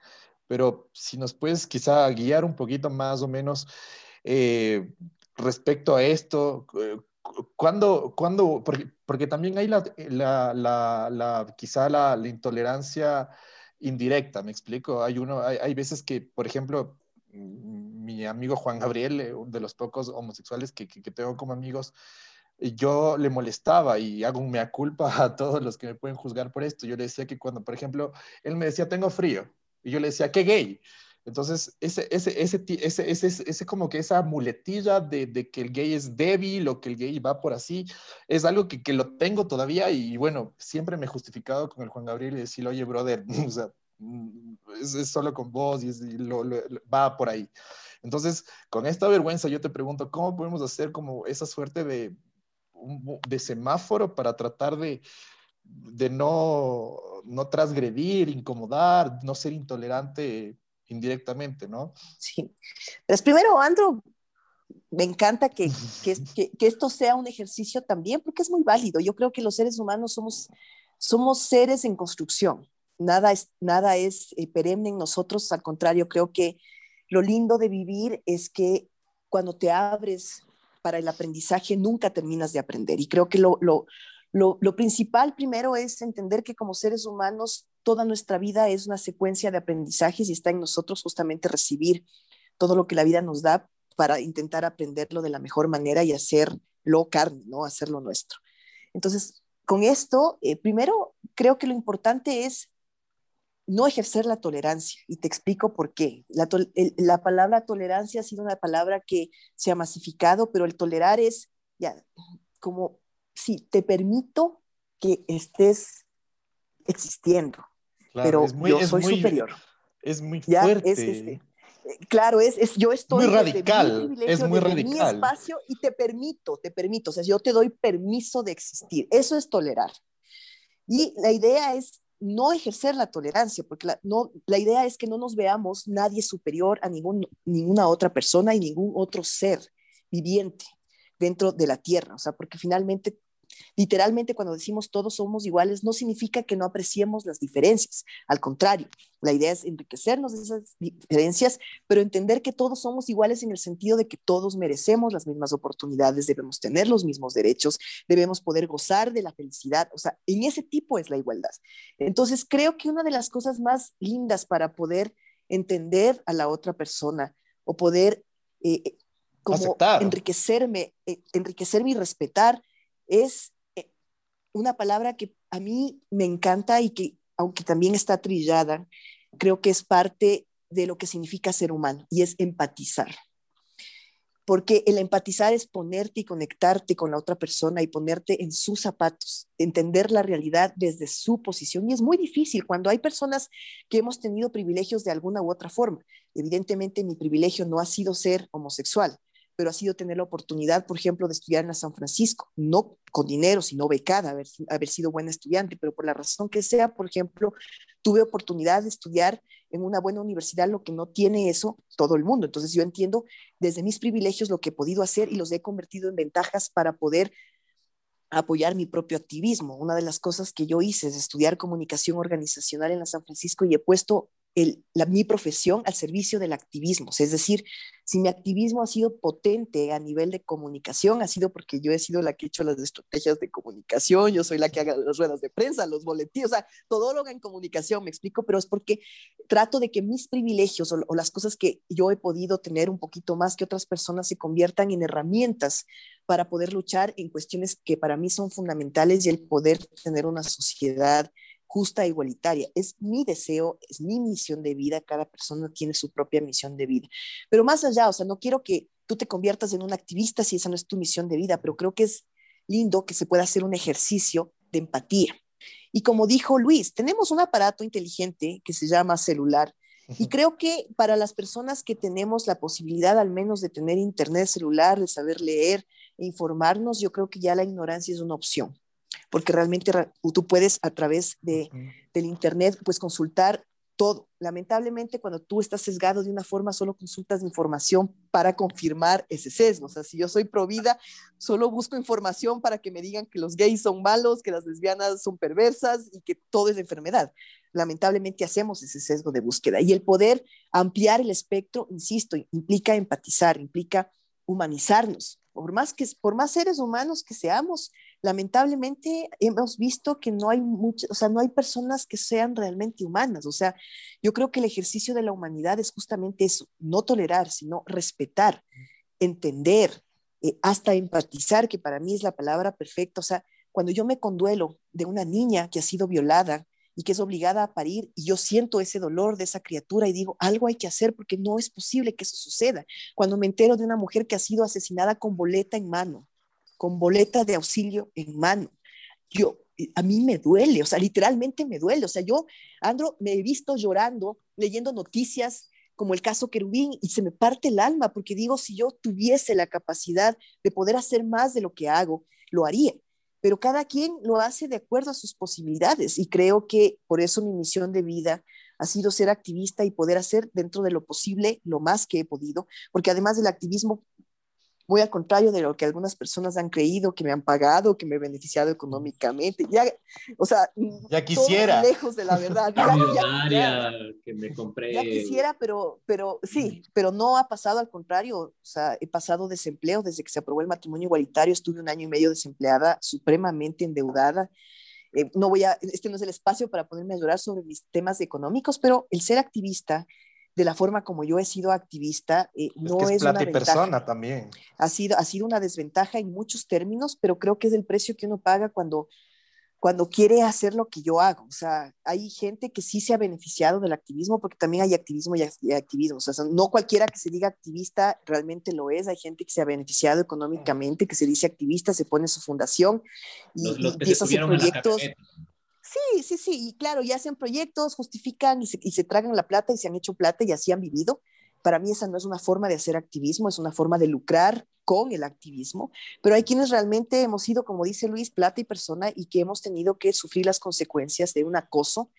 Pero si nos puedes quizá guiar un poquito más o menos eh, respecto a esto, eh, ¿cuándo, cuándo porque, también hay la, la, la, quizá la, intolerancia indirecta, me explico. Hay, uno, hay, veces que, por ejemplo, mi amigo Juan Gabriel, eh, de los pocos homosexuales que, que, que tengo como amigos, yo le molestaba y hago un mea culpa *laughs* a todos los que me pueden juzgar por esto. Yo le decía que cuando, por ejemplo, él me decía, tengo frío, y yo le decía, qué gay. Entonces, ese, ese, ese, ese, ese, como que esa muletilla de, de, que el gay es débil o que el gay va por así, es algo que, que lo tengo todavía y bueno, siempre me he justificado con el Juan Gabriel y decirle, oye, brother, *laughs* o sea, mm, es, solo con vos y, es, lo, va por ahí. Entonces, con esta vergüenza yo te pregunto, ¿cómo podemos hacer como esa suerte de, de semáforo para tratar de, de no, no transgredir, incomodar, no ser intolerante indirectamente, ¿no? Sí. Pues primero, Andrew, me encanta que, que, que, esto sea un ejercicio también, porque es muy válido. Yo creo que los seres humanos somos, somos seres en construcción. Nada es, nada es eh, perenne en nosotros, al contrario, creo que lo lindo de vivir es que cuando te abres para el aprendizaje, nunca terminas de aprender. Y creo que lo, lo, lo, lo principal primero es entender que como seres humanos, toda nuestra vida es una secuencia de aprendizajes y está en nosotros justamente recibir todo lo que la vida nos da para intentar aprenderlo de la mejor manera y hacerlo carne, ¿no? Hacerlo nuestro. Entonces, con esto, eh, primero, creo que lo importante es no ejercer la tolerancia y te explico por qué. La, la, palabra tolerancia ha sido una palabra que se ha masificado, pero el tolerar es ya como si te permito que estés existiendo, pero yo soy superior. Es muy fuerte. Este, Claro, es, es yo estoy muy radical, es muy radical. mi espacio y te permito, te permito, o sea, yo te doy permiso de existir. Eso es tolerar. Y la idea es no ejercer la tolerancia, porque la, no, la idea es que no nos veamos nadie superior a ningún, ninguna otra persona y ningún otro ser viviente dentro de la tierra, o sea, porque finalmente Literalmente, cuando decimos todos somos iguales, no significa que no apreciemos las diferencias. Al contrario, la idea es enriquecernos de esas diferencias, pero entender que todos somos iguales en el sentido de que todos merecemos las mismas oportunidades, debemos tener los mismos derechos, debemos poder gozar de la felicidad. O sea, en ese tipo es la igualdad. Entonces, creo que una de las cosas más lindas para poder entender a la otra persona o poder eh, eh, como enriquecerme, eh, enriquecerme y respetar es eh, una palabra que a mí me encanta y que, aunque también está trillada, creo que es parte de lo que significa ser humano y es empatizar. Porque el empatizar es ponerte y conectarte con la otra persona y ponerte en sus zapatos, entender la realidad desde su posición. Y es muy difícil cuando hay personas que hemos tenido privilegios de alguna u otra forma. Evidentemente mi privilegio no ha sido ser homosexual, pero ha sido tener la oportunidad, por ejemplo, de estudiar en San Francisco, no con dinero, sino becada, haber, sido buena estudiante, pero por la razón que sea, por ejemplo, tuve oportunidad de estudiar en una buena universidad, lo que no tiene eso todo el mundo. Entonces yo entiendo desde mis privilegios lo que he podido hacer y los he convertido en ventajas para poder apoyar mi propio activismo. Una de las cosas que yo hice es estudiar comunicación organizacional en San Francisco y he puesto la, mi profesión al servicio del activismo. Es decir, si mi activismo ha sido potente a nivel de comunicación, ha sido porque yo he sido la que he hecho las estrategias de comunicación, yo soy la que haga las ruedas de prensa, los boletines, o sea, todóloga en comunicación, me explico, pero es porque trato de que mis privilegios o, o las cosas que yo he podido tener un poquito más que otras personas se conviertan en herramientas para poder luchar en cuestiones que para mí son fundamentales y el poder tener una sociedad justa e igualitaria. Es mi deseo, es mi misión de vida, cada persona tiene su propia misión de vida. Pero más allá, o sea, no quiero que tú te conviertas en un activista si esa no es tu misión de vida, pero creo que es lindo que se pueda hacer un ejercicio de empatía. Y como dijo Luis, tenemos un aparato inteligente que se llama celular. Y creo que para las personas que tenemos la posibilidad al menos de tener internet celular, de saber leer e informarnos, yo creo que ya la ignorancia es una opción porque realmente tú puedes a través de, del Internet pues consultar todo. Lamentablemente, cuando tú estás sesgado de una forma, solo consultas información para confirmar ese sesgo. O sea, si yo soy pro vida, solo busco información para que me digan que los gays son malos, que las lesbianas son perversas y que todo es enfermedad. Lamentablemente hacemos ese sesgo de búsqueda. Y el poder ampliar el espectro, insisto, implica empatizar, implica humanizarnos. Por más, que, por más seres humanos que seamos, lamentablemente hemos visto que no hay muchas, o sea, no hay personas que sean realmente humanas. O sea, yo creo que el ejercicio de la humanidad es justamente eso, no tolerar, sino respetar, entender, eh, hasta empatizar, que para mí es la palabra perfecta. O sea, cuando yo me conduelo de una niña que ha sido violada y que es obligada a parir, y yo siento ese dolor de esa criatura y digo, algo hay que hacer porque no es posible que eso suceda. Cuando me entero de una mujer que ha sido asesinada con boleta en mano, con boleta de auxilio en mano. Yo, a mí me duele, o sea, literalmente me duele. O sea, yo, Andro, me he visto llorando, leyendo noticias como el caso Querubín y se me parte el alma porque digo, si yo tuviese la capacidad de poder hacer más de lo que hago, lo haría. Pero cada quien lo hace de acuerdo a sus posibilidades y creo que por eso mi misión de vida ha sido ser activista y poder hacer dentro de lo posible lo más que he podido, porque además del activismo muy al contrario de lo que algunas personas han creído, que me han pagado, que me he beneficiado económicamente. Ya, o sea, ya quisiera. Lejos de la verdad. *laughs* Ya, que me compré. Ya quisiera, pero, pero sí, pero no ha pasado al contrario. O sea, he pasado desempleo desde que se aprobó el matrimonio igualitario. Estuve un año y medio desempleada, supremamente endeudada. Eh, no voy a, este no es el espacio para ponerme a llorar sobre mis temas económicos, pero el ser activista de la forma como yo he sido activista, eh, no es, que es, plata y persona también. Ha sido, ha sido una desventaja en muchos términos, pero creo que es el precio que uno paga cuando, cuando quiere hacer lo que yo hago. O sea, hay gente que sí se ha beneficiado del activismo, porque también hay activismo y, activismo. O sea, no cualquiera que se diga activista realmente lo es. Hay gente que se ha beneficiado económicamente, que se dice activista, se pone su fundación y, los, que se proyectos. Sí, sí, sí, y claro, y hacen proyectos, justifican y se, y se tragan la plata y se han hecho plata y así han vivido. Para mí esa no es una forma de hacer activismo, es una forma de lucrar con el activismo, pero hay quienes realmente hemos sido, como dice Luis, plata y persona y que hemos tenido que sufrir las consecuencias de un acoso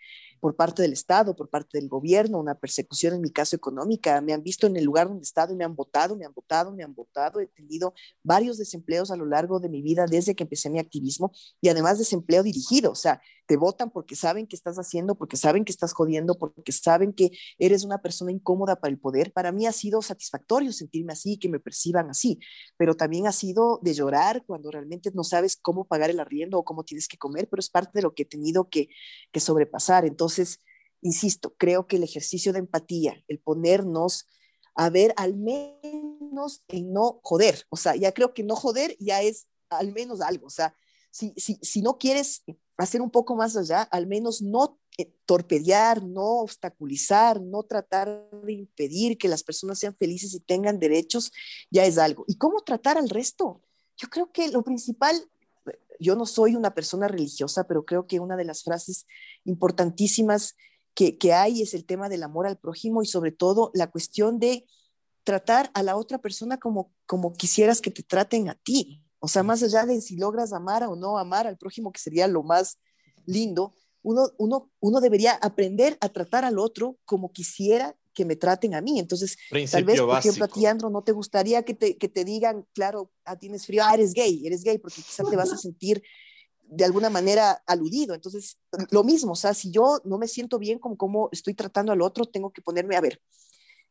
por parte del Estado, por parte del gobierno, una persecución en mi caso económica. Me han visto en el lugar donde he estado y me han votado, me han votado, me han votado. He tenido varios desempleos a lo largo de mi vida desde que empecé mi activismo y además desempleo dirigido. O sea, te votan porque saben que estás haciendo, porque saben que estás jodiendo, porque saben que eres una persona incómoda para el poder. Para mí ha sido satisfactorio sentirme así, que me perciban así, pero también ha sido de llorar cuando realmente no sabes cómo pagar el arriendo o cómo tienes que comer, pero es parte de lo que he tenido que, que sobrepasar. Entonces, insisto, creo que el ejercicio de empatía, el ponernos a ver al menos en no joder, o sea, ya creo que no joder ya es al menos algo, o sea, si, si, si no quieres hacer un poco más allá, al menos no eh, torpedear, no obstaculizar, no tratar de impedir que las personas sean felices y tengan derechos, ya es algo. ¿Y cómo tratar al resto? Yo creo que lo principal yo no soy una persona religiosa, pero creo que una de las frases importantísimas que, hay es el tema del amor al prójimo y sobre todo la cuestión de tratar a la otra persona como, como quisieras que te traten a ti. O sea, más allá de si logras amar o no amar al prójimo, que sería lo más lindo, uno, uno, uno debería aprender a tratar al otro como quisiera que me traten a mí. Entonces, tal vez, por ejemplo, a ti, Andro, no te gustaría que te, que te digan, claro, ah, tienes frío, ah, eres gay, eres gay, porque quizás te vas a sentir de alguna manera aludido. Entonces, lo mismo, o sea, si yo no me siento bien con cómo estoy tratando al otro, tengo que ponerme a ver,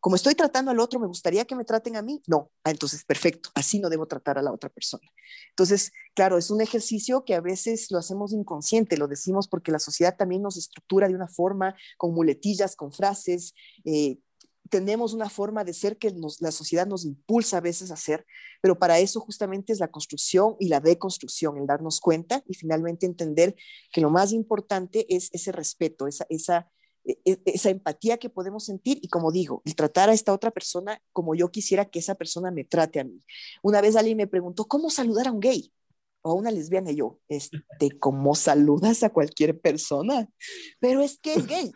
como estoy tratando al otro, ¿me gustaría que me traten a mí? No. Ah, entonces, perfecto, así no debo tratar a la otra persona. Entonces, claro, es un ejercicio que a veces lo hacemos inconsciente, lo decimos porque la sociedad también nos estructura de una forma, con muletillas, con frases. Eh, tenemos una forma de ser que la sociedad nos impulsa a veces a hacer, pero para eso justamente es la construcción y la deconstrucción, el darnos cuenta y finalmente entender que lo más importante es ese respeto, esa, esa esa empatía que podemos sentir y como digo, el tratar a esta otra persona como yo quisiera que esa persona me trate a mí. Una vez alguien me preguntó, ¿cómo saludar a un gay? O a una lesbiana y yo, este, *laughs* ¿cómo saludas a cualquier persona? Pero es que es gay.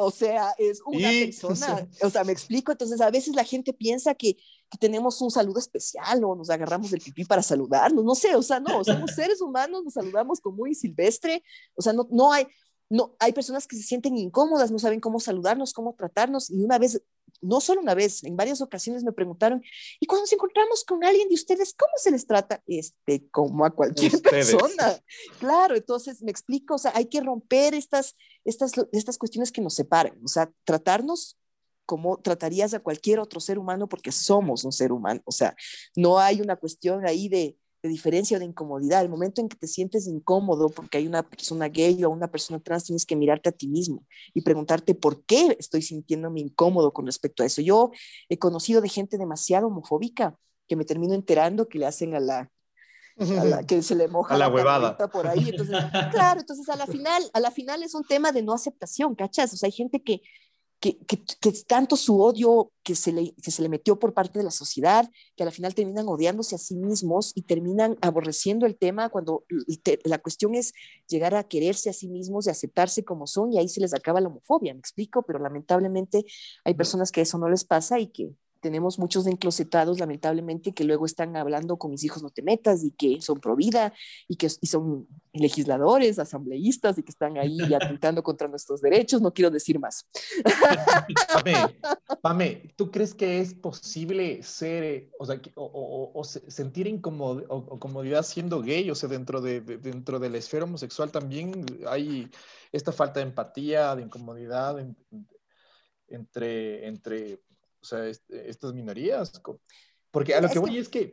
O sea, es una persona. O sea, me explico. Entonces, a veces la gente piensa que, que tenemos un saludo especial o nos agarramos del pipí para saludarnos. No sé, o sea, no, somos seres humanos, nos saludamos como muy silvestre. O sea, no, no hay, no, hay personas que se sienten incómodas, no saben cómo saludarnos, cómo tratarnos. Y una vez, no solo una vez, en varias ocasiones me preguntaron, ¿y cuando nos encontramos con alguien de ustedes, cómo se les trata? Este, como a cualquier persona. Claro, entonces me explico, o sea, hay que romper estas, estas, estas cuestiones que nos separan, o sea, tratarnos como tratarías a cualquier otro ser humano porque somos un ser humano, o sea, no hay una cuestión ahí de de diferencia o de incomodidad. El momento en que te sientes incómodo porque hay una persona gay o una persona trans, tienes que mirarte a ti mismo y preguntarte por qué estoy sintiéndome incómodo con respecto a eso. Yo he conocido de gente demasiado homofóbica que me termino enterando que le hacen a la, que se le moja a la, huevada por ahí. Entonces, claro, entonces a la final, a la final es un tema de no aceptación, ¿cachas? O sea, hay gente que que, que, tanto su odio que se, le, que se le metió por parte de la sociedad, que al final terminan odiándose a sí mismos y terminan aborreciendo el tema cuando la cuestión es llegar a quererse a sí mismos y aceptarse como son y ahí se les acaba la homofobia, me explico, pero lamentablemente hay personas que eso no les pasa y que tenemos muchos enclosetados, lamentablemente, que luego están hablando con mis hijos no te metas y que son pro vida y que son legisladores, asambleístas y que están ahí atentando contra nuestros derechos. No quiero decir más. *laughs* Pame, Pame, ¿tú crees que es posible ser, o, sea, o, sentir o, comodidad siendo gay? O sea, dentro de, dentro de la esfera homosexual también hay esta falta de empatía, de incomodidad entre, entre o sea, este, estas minorías. Porque a lo que voy es que,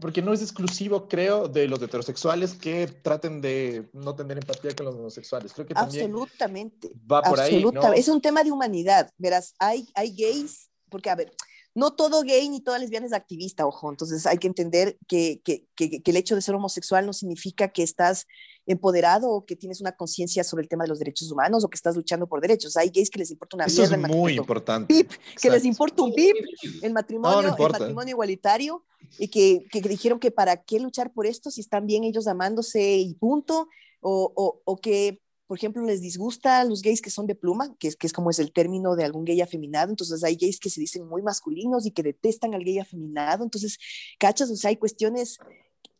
porque no es exclusivo, creo, de los heterosexuales que traten de no tener empatía con los homosexuales. Creo que también Absolutamente. Va por ahí. ¿no? Es un tema de humanidad. Verás, hay, hay gays, porque a ver, no todo gay ni toda lesbiana es activista, ojo. Entonces hay que entender que, que, que, el hecho de ser homosexual no significa que estás empoderado o que tienes una conciencia sobre el tema de los derechos humanos o que estás luchando por derechos. Hay gays que les importa una Eso es muy importante. Pip, que les importa un pip, el matrimonio, el matrimonio igualitario y que, que, dijeron que para qué luchar por esto si están bien ellos amándose y punto. O, o, o que por ejemplo, les disgusta a los gays que son de pluma, que que es como es el término de algún gay afeminado, entonces hay gays que se dicen muy masculinos y que detestan al gay afeminado, entonces, cachas, o sea, hay cuestiones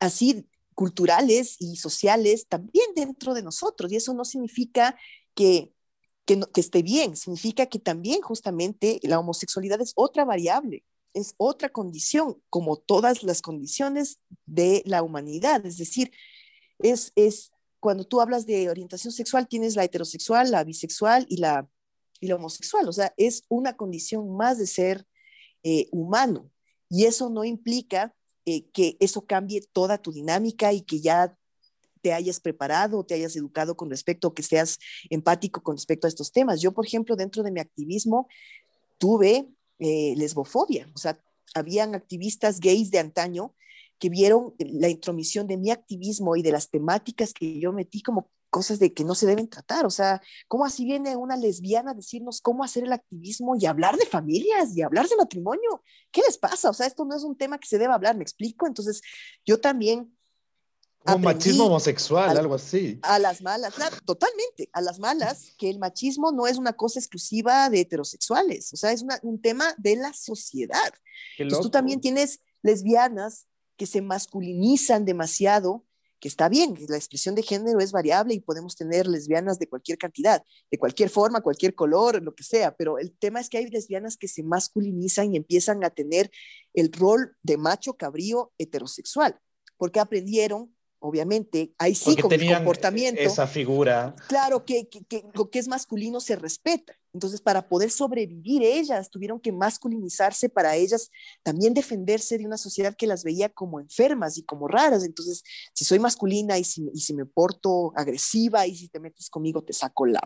así culturales y sociales también dentro de nosotros, y eso no significa que, que, que esté bien, significa que también justamente la homosexualidad es otra variable, es otra condición, como todas las condiciones de la humanidad, es decir, es, es cuando tú hablas de orientación sexual, tienes la heterosexual, la bisexual y la, y la homosexual. O sea, es una condición más de ser eh, humano. Y eso no implica eh, que eso cambie toda tu dinámica y que ya te hayas preparado, te hayas educado con respecto, que seas empático con respecto a estos temas. Yo, por ejemplo, dentro de mi activismo, tuve eh, lesbofobia. O sea, habían activistas gays de antaño que vieron la intromisión de mi activismo y de las temáticas que yo metí como cosas de que no se deben tratar. O sea, ¿cómo así viene una lesbiana a decirnos cómo hacer el activismo y hablar de familias y hablar de matrimonio? ¿Qué les pasa? O sea, esto no es un tema que se deba hablar, ¿me explico? Entonces, yo también... Un machismo homosexual, algo así. A las malas, claro, totalmente, a las malas, que el machismo no es una cosa exclusiva de heterosexuales, o sea, es un tema de la sociedad. Entonces, tú también tienes lesbianas que se masculinizan demasiado, que está bien, la expresión de género es variable y podemos tener lesbianas de cualquier cantidad, de cualquier forma, cualquier color, lo que sea, pero el tema es que hay lesbianas que se masculinizan y empiezan a tener el rol de macho cabrío heterosexual, porque aprendieron obviamente, ahí sí con el comportamiento. Esa figura. Claro, que, que, lo que es masculino se respeta. Entonces, para poder sobrevivir ellas, tuvieron que masculinizarse para ellas también defenderse de una sociedad que las veía como enfermas y como raras. Entonces, si soy masculina y si, y si me porto agresiva y si te metes conmigo, te saco la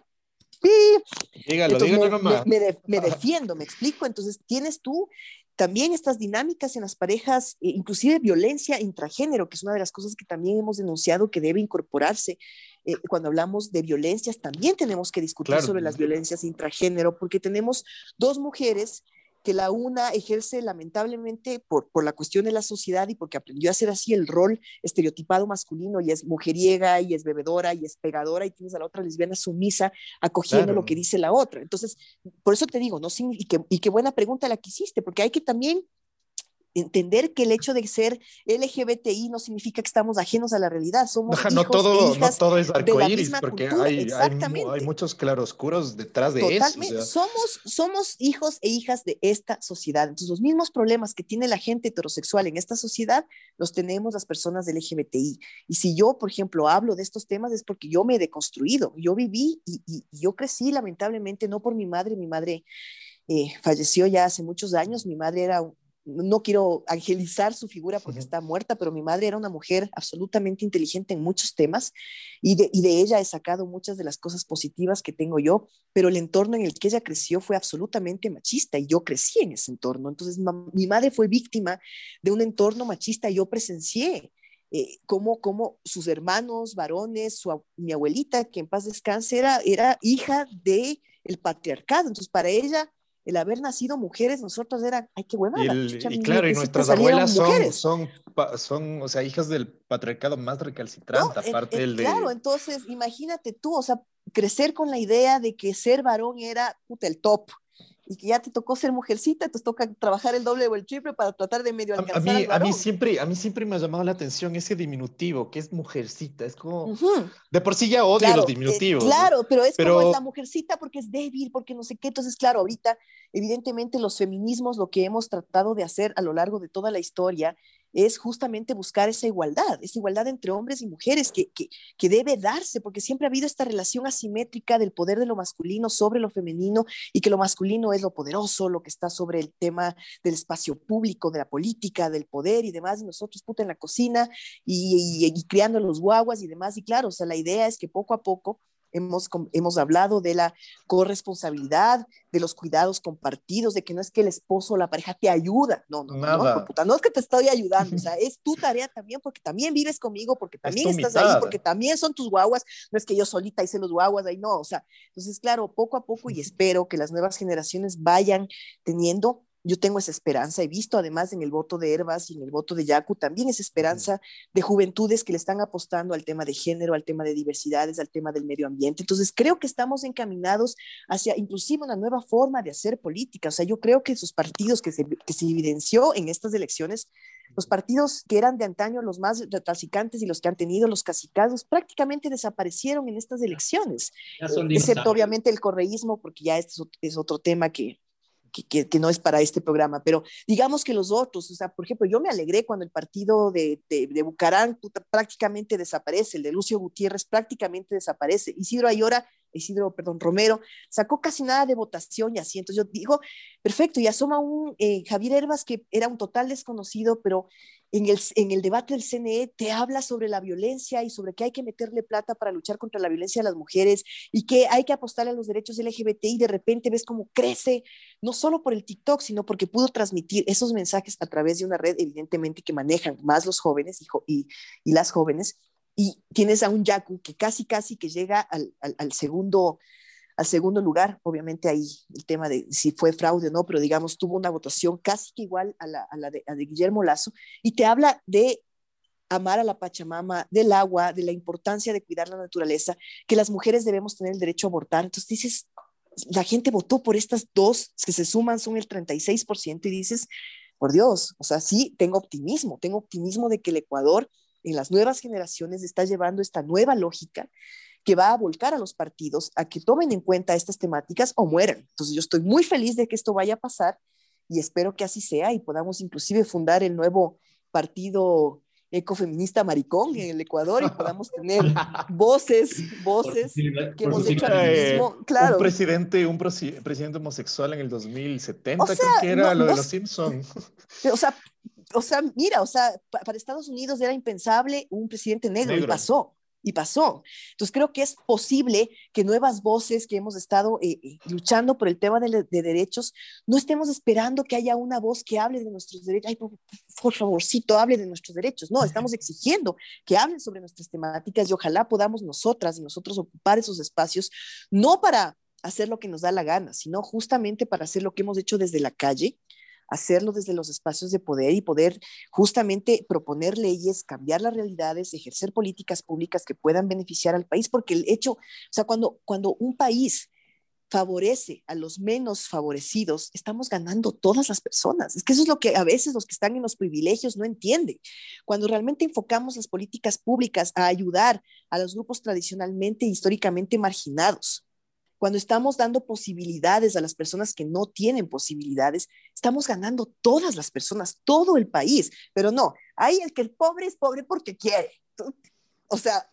Dígalo, dígalo me, nomás. Me, me, *laughs* defiendo, me explico. Entonces, tienes tú también estas dinámicas en las parejas, eh, inclusive violencia intragénero, que es una de las cosas que también hemos denunciado que debe incorporarse. Eh, cuando hablamos de violencias, también tenemos que discutir sobre las violencias intragénero, porque tenemos dos mujeres que la una ejerce lamentablemente por, por la cuestión de la sociedad y porque aprendió a hacer así el rol estereotipado masculino y es mujeriega y es bebedora y es pegadora y tienes a la otra lesbiana sumisa acogiendo lo que dice la otra. Entonces, por eso te digo, ¿no? Y, que, y qué buena pregunta la que hiciste, porque hay que también entender que el hecho de ser LGBTI no significa que estamos ajenos a la realidad. Somos no, hijos todo, e no todo es arcoíris, porque hay, hay, muchos claroscuros detrás de eso. Somos, somos hijos e hijas de esta sociedad. Entonces, los mismos problemas que tiene la gente heterosexual en esta sociedad los tenemos las personas del LGBTI. Y si yo, por ejemplo, hablo de estos temas es porque yo me he deconstruido. Yo viví y, y, yo crecí, lamentablemente, no por mi madre. Mi madre eh, falleció ya hace muchos años. Mi madre era no quiero angelizar su figura porque está muerta, pero mi madre era una mujer absolutamente inteligente en muchos temas y de, ella he sacado muchas de las cosas positivas que tengo yo, pero el entorno en el que ella creció fue absolutamente machista y yo crecí en ese entorno. Entonces mi madre fue víctima de un entorno machista y yo presencié eh, cómo, sus hermanos varones, su, mi abuelita, que en paz descanse, era, era hija del el patriarcado. Entonces para ella el haber nacido mujeres, nosotros era, ay, qué huevada. Y, claro, y nuestras abuelas son, son, son, o sea, hijas del patriarcado más recalcitrante, aparte del de... Claro, entonces, imagínate tú, o sea, crecer con la idea de que ser varón era puta, el top, y que ya te tocó ser mujercita, te toca trabajar el doble o el triple para tratar de medio alcanzar a, mí, a mí siempre a mí siempre me ha llamado la atención ese diminutivo que es mujercita es como de por sí ya odio los eh, diminutivos claro pero es como es la mujercita porque es débil porque no sé qué entonces claro ahorita evidentemente los feminismos lo que hemos tratado de hacer a lo largo de toda la historia es justamente buscar esa igualdad, esa igualdad entre hombres y mujeres que, que, debe darse, porque siempre ha habido esta relación asimétrica del poder de lo masculino sobre lo femenino y que lo masculino es lo poderoso, lo que está sobre el tema del espacio público, de la política, del poder y demás, y nosotros puta en la cocina y, y criando los guaguas y demás, y claro, o sea, la idea es que poco a poco hemos, hemos hablado de la corresponsabilidad, de los cuidados compartidos, de que no es que el esposo o la pareja te ayuda, no, no, no, puta, no es que te estoy ayudando, o sea, *laughs* es tu tarea también porque también vives conmigo, porque también estás ahí, porque también son tus guaguas, no es que yo solita hice los guaguas ahí, no, o sea, entonces, claro, poco a poco y espero que las nuevas generaciones vayan teniendo yo tengo esa esperanza. He visto además en el voto de Herbas y en el voto de Yacu también esa esperanza de juventudes que le están apostando al tema de género, al tema de diversidades, al tema del medio ambiente. Entonces creo que estamos encaminados hacia inclusive una nueva forma de hacer política. O sea, yo creo que esos partidos que se, que se evidenció en estas elecciones, los partidos que eran de antaño los más recalcitrantes y los que han tenido los cacicados prácticamente desaparecieron en estas elecciones, excepto obviamente el correísmo, porque ya este es otro tema que, que, no es para este programa, pero digamos que los otros, o sea, por ejemplo, yo me alegré cuando el partido de, de, Bucarán prácticamente desaparece, el de Lucio Gutiérrez prácticamente desaparece, Isidro Ayora Isidro, perdón, Romero, sacó casi nada de votación y así. Entonces yo digo, perfecto, y asoma un eh, Javier Herbas que era un total desconocido, pero en el, en el debate del CNE te habla sobre la violencia y sobre que hay que meterle plata para luchar contra la violencia de las mujeres y que hay que apostarle a los derechos LGBT y de repente ves cómo crece, no solo por el TikTok, sino porque pudo transmitir esos mensajes a través de una red evidentemente que manejan más los jóvenes y, y, y las jóvenes y tienes a un Yaku que casi, casi que llega al, al, segundo, al segundo lugar. Obviamente ahí el tema de si fue fraude o no, pero digamos, tuvo una votación casi que igual a la, la, de, Guillermo Lazo y te habla de amar a la Pachamama, del agua, de la importancia de cuidar la naturaleza, que las mujeres debemos tener el derecho a abortar. Entonces dices, la gente votó por estas dos que se suman, son el 36% y dices, por Dios, o sea, sí, tengo optimismo, tengo optimismo de que el Ecuador en las nuevas generaciones está llevando esta nueva lógica que va a volcar a los partidos a que tomen en cuenta estas temáticas o mueran. Entonces yo estoy muy feliz de que esto vaya a pasar y espero que así sea y podamos inclusive fundar el nuevo partido ecofeminista maricón en el Ecuador y podamos tener *laughs* voces, voces que hemos hecho activismo. Claro. Un presidente, un presidente homosexual en el 2070, creo que era lo de los Simpsons. O sea, o sea, mira, o sea, para Estados Unidos era impensable un presidente negro, y pasó, y pasó. Entonces creo que es posible que nuevas voces que hemos estado eh, eh, luchando por el tema de, derechos, no estemos esperando que haya una voz que hable de nuestros derechos, ay, por, por favorcito, hable de nuestros derechos, no, estamos exigiendo que hablen sobre nuestras temáticas y ojalá podamos nosotras y nosotros ocupar esos espacios, no para hacer lo que nos da la gana, sino justamente para hacer lo que hemos hecho desde la calle, hacerlo desde los espacios de poder y poder justamente proponer leyes, cambiar las realidades, ejercer políticas públicas que puedan beneficiar al país, porque el hecho, o sea, cuando, cuando un país favorece a los menos favorecidos, estamos ganando todas las personas. Es que eso es lo que a veces los que están en los privilegios no entienden. Cuando realmente enfocamos las políticas públicas a ayudar a los grupos tradicionalmente, históricamente marginados, cuando estamos dando posibilidades a las personas que no tienen posibilidades, estamos ganando todas las personas, todo el país. Pero no, hay el que el pobre es pobre porque quiere. O sea,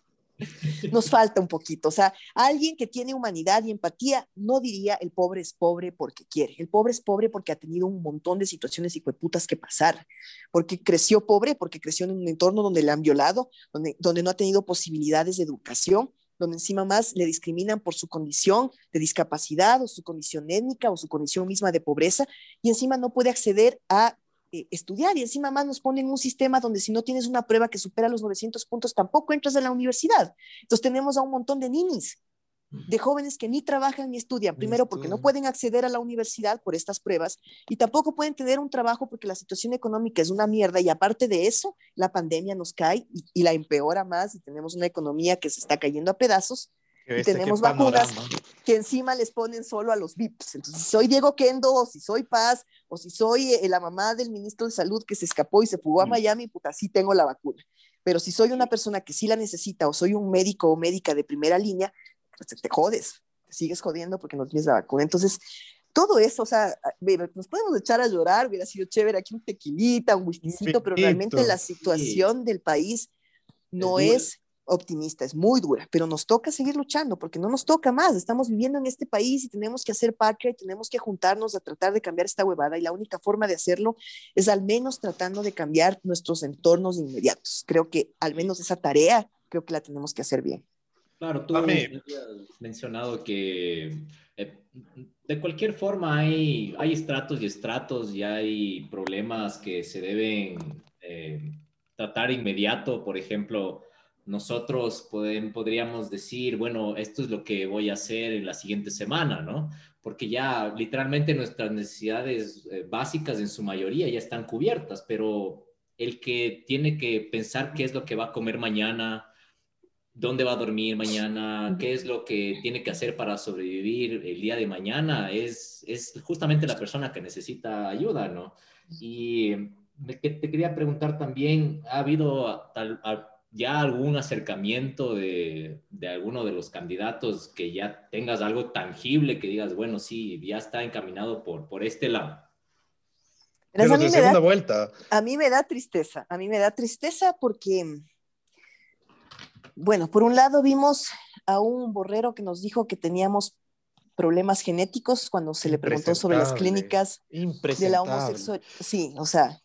nos falta un poquito. O sea, alguien que tiene humanidad y empatía no diría el pobre es pobre porque quiere. El pobre es pobre porque ha tenido un montón de situaciones y putas que pasar. Porque creció pobre, porque creció en un entorno donde le han violado, donde, donde no ha tenido posibilidades de educación, donde encima más le discriminan por su condición de discapacidad o su condición étnica o su condición misma de pobreza y encima no puede acceder a eh, estudiar y encima más nos ponen un sistema donde si no tienes una prueba que supera los 900 puntos tampoco entras a la universidad. Entonces tenemos a un montón de ninis de jóvenes que ni trabajan ni estudian, primero porque no pueden acceder a la universidad por estas pruebas y tampoco pueden tener un trabajo porque la situación económica es una mierda y aparte de eso, la pandemia nos cae y, la empeora más y tenemos una economía que se está cayendo a pedazos. y tenemos vacunas que encima les ponen solo a los VIPs. Entonces, si soy Diego Kendo, o si soy Paz, o si soy eh, la mamá del ministro de Salud que se escapó y se fugó a mm. Miami, puta, sí tengo la vacuna. Pero si soy una persona que sí la necesita, o soy un médico o médica de primera línea, pues te jodes, te sigues jodiendo porque no tienes la vacuna. Entonces, todo eso, o sea, nos podemos echar a llorar, hubiera sido chévere aquí un tequilita, un whiskycito, pero realmente la situación del país no es, optimista, es muy dura, pero nos toca seguir luchando porque no nos toca más. Estamos viviendo en este país y tenemos que hacer patria y tenemos que juntarnos a tratar de cambiar esta huevada y la única forma de hacerlo es al menos tratando de cambiar nuestros entornos inmediatos. Creo que al menos esa tarea creo que la tenemos que hacer bien. Claro, tú has mencionado que eh, de cualquier forma hay, hay estratos y estratos y hay problemas que se deben eh, tratar inmediato. Por ejemplo, nosotros podríamos decir, bueno, esto es lo que voy a hacer en la siguiente semana, ¿no? Porque ya literalmente nuestras necesidades eh, básicas en su mayoría ya están cubiertas, pero el que tiene que pensar qué es lo que va a comer mañana, dónde va a dormir mañana, qué es lo que tiene que hacer para sobrevivir el día de mañana, es, es justamente la persona que necesita ayuda, ¿no? Y te quería preguntar también, ¿ha habido ya algún acercamiento de, de, alguno de los candidatos que ya tengas algo tangible que digas, bueno, sí, ya está encaminado por, por este lado? Pero a mí, me da, vuelta. a mí me da tristeza, a mí me da tristeza porque bueno, por un lado vimos a un borrero que nos dijo que teníamos problemas genéticos cuando se le preguntó sobre las clínicas de la homosexualidad. Sí, o sea,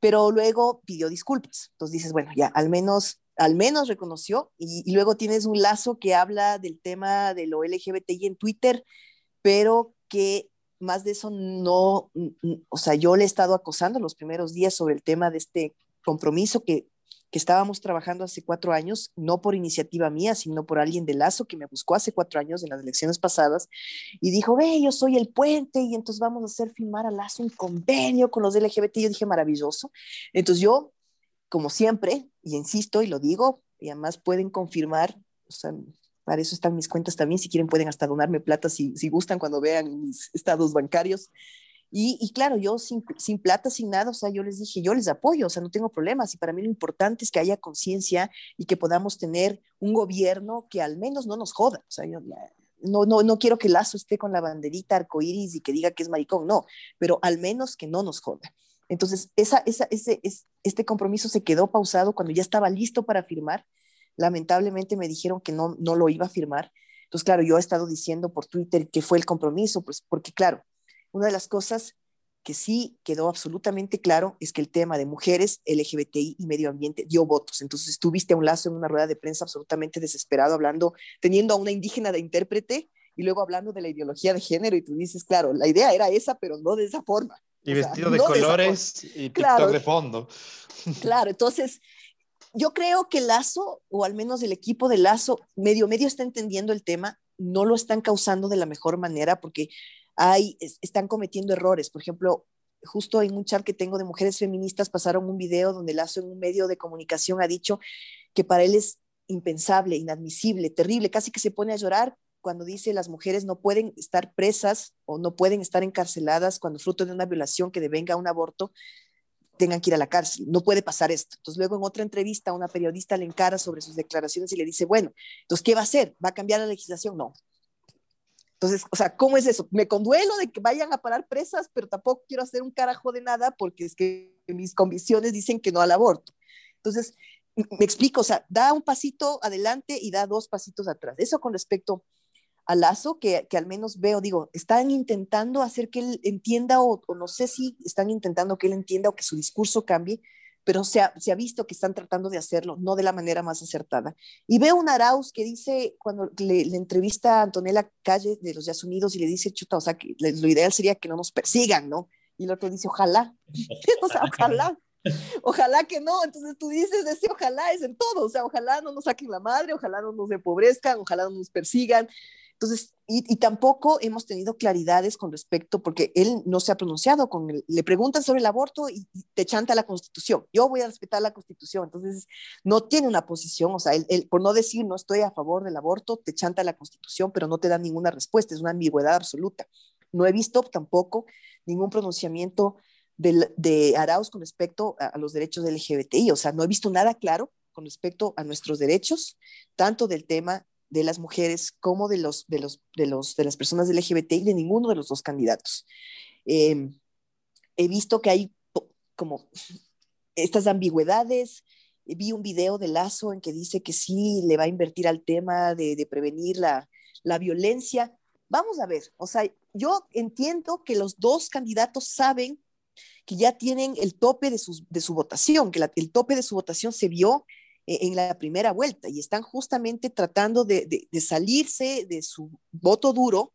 pero luego pidió disculpas. Entonces dices, bueno, ya, al menos, al menos reconoció. Y, luego tienes un lazo que habla del tema de lo LGBTI en Twitter, pero que más de eso no, o sea, yo le he estado acosando los primeros días sobre el tema de este compromiso que que estábamos trabajando hace cuatro años, no por iniciativa mía, sino por alguien de Lazo que me buscó hace cuatro años en las elecciones pasadas y dijo, ve, yo soy el puente y entonces vamos a hacer firmar a Lazo un convenio con los LGBT. Yo dije, maravilloso. Entonces yo, como siempre, y insisto y lo digo, y además pueden confirmar, para eso están mis cuentas también, si quieren pueden hasta donarme plata si, si gustan cuando vean mis estados bancarios. Y, claro, yo sin, sin, plata, sin nada, o sea, yo les dije, yo les apoyo, o sea, no tengo problemas. Y para mí lo importante es que haya conciencia y que podamos tener un gobierno que al menos no nos joda. O sea, yo no, no, no quiero que Lazo esté con la banderita arcoíris y que diga que es maricón, no, pero al menos que no nos joda. Entonces, esa, esa, ese, este compromiso se quedó pausado cuando ya estaba listo para firmar. Lamentablemente me dijeron que no, no lo iba a firmar. Entonces, claro, yo he estado diciendo por Twitter que fue el compromiso, pues porque, claro, una de las cosas que sí quedó absolutamente claro es que el tema de mujeres, LGBTI y medio ambiente dio votos. Entonces estuviste a un lazo en una rueda de prensa absolutamente desesperado, hablando, teniendo a una indígena de intérprete y luego hablando de la ideología de género y tú dices, claro, la idea era esa, pero no de esa forma. Y vestido de colores y TikTok de fondo. Claro, entonces yo creo que Lazo, o al menos el equipo de Lazo, medio medio está entendiendo el tema, no lo están causando de la mejor manera porque hay, están cometiendo errores. Por ejemplo, justo en un chat que tengo de mujeres feministas pasaron un video donde Lazo en un medio de comunicación ha dicho que para él es impensable, inadmisible, terrible, casi que se pone a llorar cuando dice las mujeres no pueden estar presas o no pueden estar encarceladas cuando fruto de una violación que devenga un aborto tengan que ir a la cárcel. No puede pasar esto. Entonces luego en otra entrevista una periodista le encara sobre sus declaraciones y le dice, bueno, entonces, ¿qué va a hacer? ¿Va a cambiar la legislación? No, entonces, o sea, ¿cómo es eso? Me conduelo de que vayan a parar presas, pero tampoco quiero hacer un carajo de nada porque es que mis convicciones dicen que no al aborto. Entonces, me explico, o sea, da un pasito adelante y da dos pasitos atrás. Eso con respecto a Lazo, que, que al menos veo, digo, están intentando hacer que él entienda o, o, no sé si están intentando que él entienda o que su discurso cambie, pero se ha, se ha, visto que están tratando de hacerlo, no de la manera más acertada. Y veo un Arauz que dice, cuando le, entrevista a Antonella Calle de los Yas Unidos y le dice, chuta, o sea, que lo ideal sería que no nos persigan, ¿no? Y el otro dice, ojalá, *laughs* o sea, ojalá, ojalá que no. Entonces tú dices, ese ojalá es en todo, o sea, ojalá no nos saquen la madre, ojalá no nos empobrezcan, ojalá no nos persigan. Entonces, y, tampoco hemos tenido claridades con respecto, porque él no se ha pronunciado, con le preguntan sobre el aborto y, te chanta la constitución. Yo voy a respetar la constitución. Entonces, no tiene una posición, o sea, él, por no decir no estoy a favor del aborto, te chanta la constitución, pero no te da ninguna respuesta, es una ambigüedad absoluta. No he visto tampoco ningún pronunciamiento de, de Arauz con respecto a, a los derechos del LGBTI, o sea, no he visto nada claro con respecto a nuestros derechos, tanto del tema de las mujeres como de, los, de, los, de, los, de las personas LGBT y de ninguno de los dos candidatos. Em, he visto que hay como estas ambigüedades. Vi un video de Lazo en que dice que sí le va a invertir al tema de, de prevenir la, la violencia. Vamos a ver, o sea, yo entiendo que los dos candidatos saben que ya tienen el tope de, sus, de su votación, que el tope de su votación se vio en la primera vuelta y están justamente tratando de, salirse de su voto duro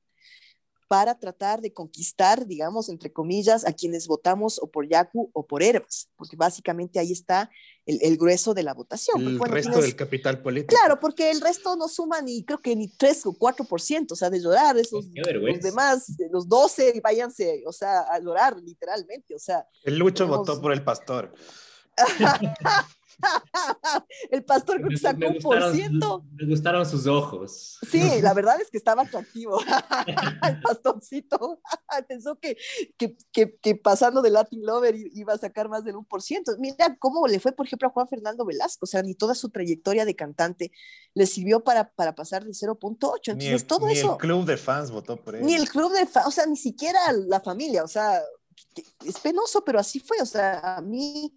para tratar de conquistar, digamos, entre comillas, a quienes votamos o por Yacu o por Herbas, porque básicamente ahí está el, grueso de la votación. El resto del capital político. Claro, porque el resto no suma ni, creo que ni 3 o 4%, o sea, de llorar, esos, los demás, los 12, váyanse, o sea, a llorar literalmente, o sea. El Lucho votó por el pastor. *laughs* *laughs* el pastor creo que sacó un por ciento. Me gustaron sus ojos. Sí, *laughs* la verdad es que estaba atractivo. *laughs* el pastorcito pensó que, que, que, pasando de Latin Lover iba a sacar más del un por ciento. Mira cómo le fue, por ejemplo, a Juan Fernando Velasco. O sea, ni toda su trayectoria de cantante le sirvió para, para pasar del 0.8. Entonces, todo ni eso. el club de fans votó por él. Ni el club de fans, o sea, ni siquiera la familia. O sea, es penoso, pero así fue. O sea, a mí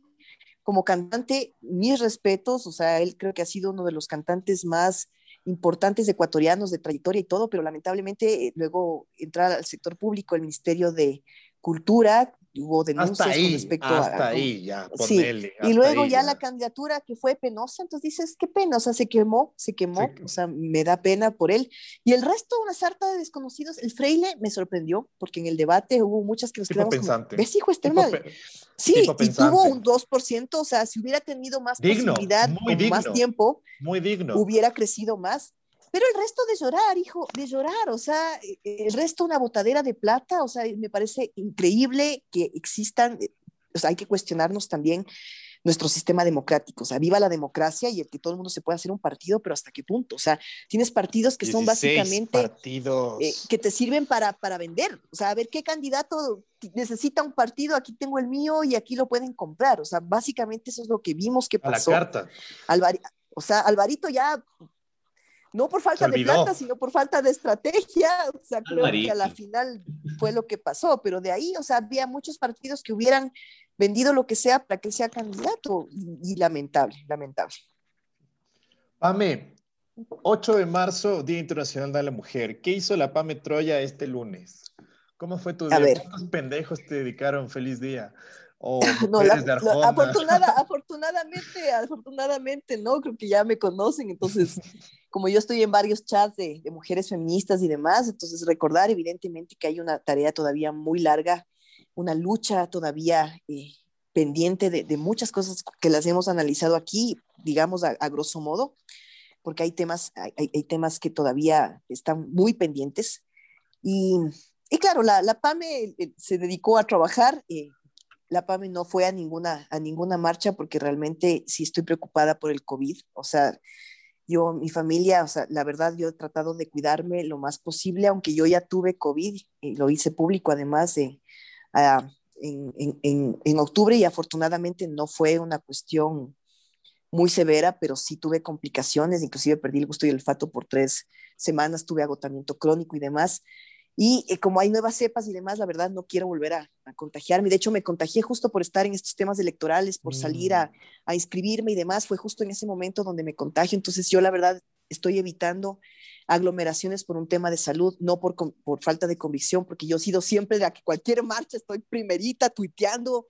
como cantante, mis respetos, o sea, él creo que ha sido uno de los cantantes más importantes ecuatorianos de trayectoria y todo, pero lamentablemente eh, luego entrar al sector público, el Ministerio de Cultura, hubo denuncias hasta con respecto hasta ahí, ya, sí. y luego ya, la candidatura que fue penosa, entonces dices, qué pena, o sea, se quemó, se quemó, o sea, me da pena por él. Y el resto, una sarta de desconocidos, el Freile me sorprendió, porque en el debate hubo muchas que nos quedamos pensante. ¿ves, hijo, este Sí, y tuvo un 2%, o sea, si hubiera tenido más posibilidad, más tiempo, muy digno. hubiera crecido más. Pero el resto de llorar, hijo, de llorar, o sea, e, e, el resto una botadera de plata, o sea, me parece increíble que existan, eh, o sea, hay que cuestionarnos también nuestro sistema democrático, o sea, viva la democracia y el que todo el mundo se pueda hacer un partido, pero hasta qué punto, o sea, tienes partidos que son básicamente partidos. Eh, que te sirven para, para vender, o sea, a ver qué candidato necesita un partido, aquí tengo el mío y aquí lo pueden comprar, o sea, básicamente eso es lo que vimos que pasó. A la carta. o sea, Alvarito ya no por falta de plata, sino por falta de estrategia. *laughs* O sea, creo que a la final fue lo que pasó, pero de ahí, o sea, había muchos partidos que hubieran vendido lo que sea para que sea candidato y, lamentable, lamentable. Pame, 8 de marzo, Día Internacional de la Mujer. ¿Qué hizo la Pame Troya este lunes? ¿Cómo fue tu día? ¿Cuántos pendejos te dedicaron feliz día? O *laughs* no, la, afortunada, *laughs* afortunadamente, afortunadamente, no, creo que ya me conocen, entonces, *laughs* como yo estoy en varios chats de, de, mujeres feministas y demás, entonces recordar evidentemente que hay una tarea todavía muy larga, una lucha todavía eh, pendiente de, de, muchas cosas que las hemos analizado aquí, digamos a, grosso modo, porque hay temas, hay, hay, temas que todavía están muy pendientes. Y, y claro, la, la PAME eh, se dedicó a trabajar. Eh, la PAME no fue a ninguna, a ninguna marcha porque realmente sí estoy preocupada por el COVID. O sea, yo, mi familia, o sea, la verdad, yo he tratado de cuidarme lo más posible, aunque yo ya tuve COVID y lo hice público además de, uh, en, en, en, octubre y afortunadamente no fue una cuestión muy severa, pero sí tuve complicaciones, inclusive perdí el gusto y el olfato por tres semanas, tuve agotamiento crónico y demás. Y eh, como hay nuevas cepas y demás, la verdad no quiero volver a, contagiarme. De hecho, me contagié justo por estar en estos temas electorales, por salir a, mm. a, inscribirme y demás. Fue justo en ese momento donde me contagio. Entonces yo la verdad estoy evitando aglomeraciones por un tema de salud, no por, por falta de convicción, porque yo he sido siempre de la que cualquier marcha estoy primerita, tuiteando,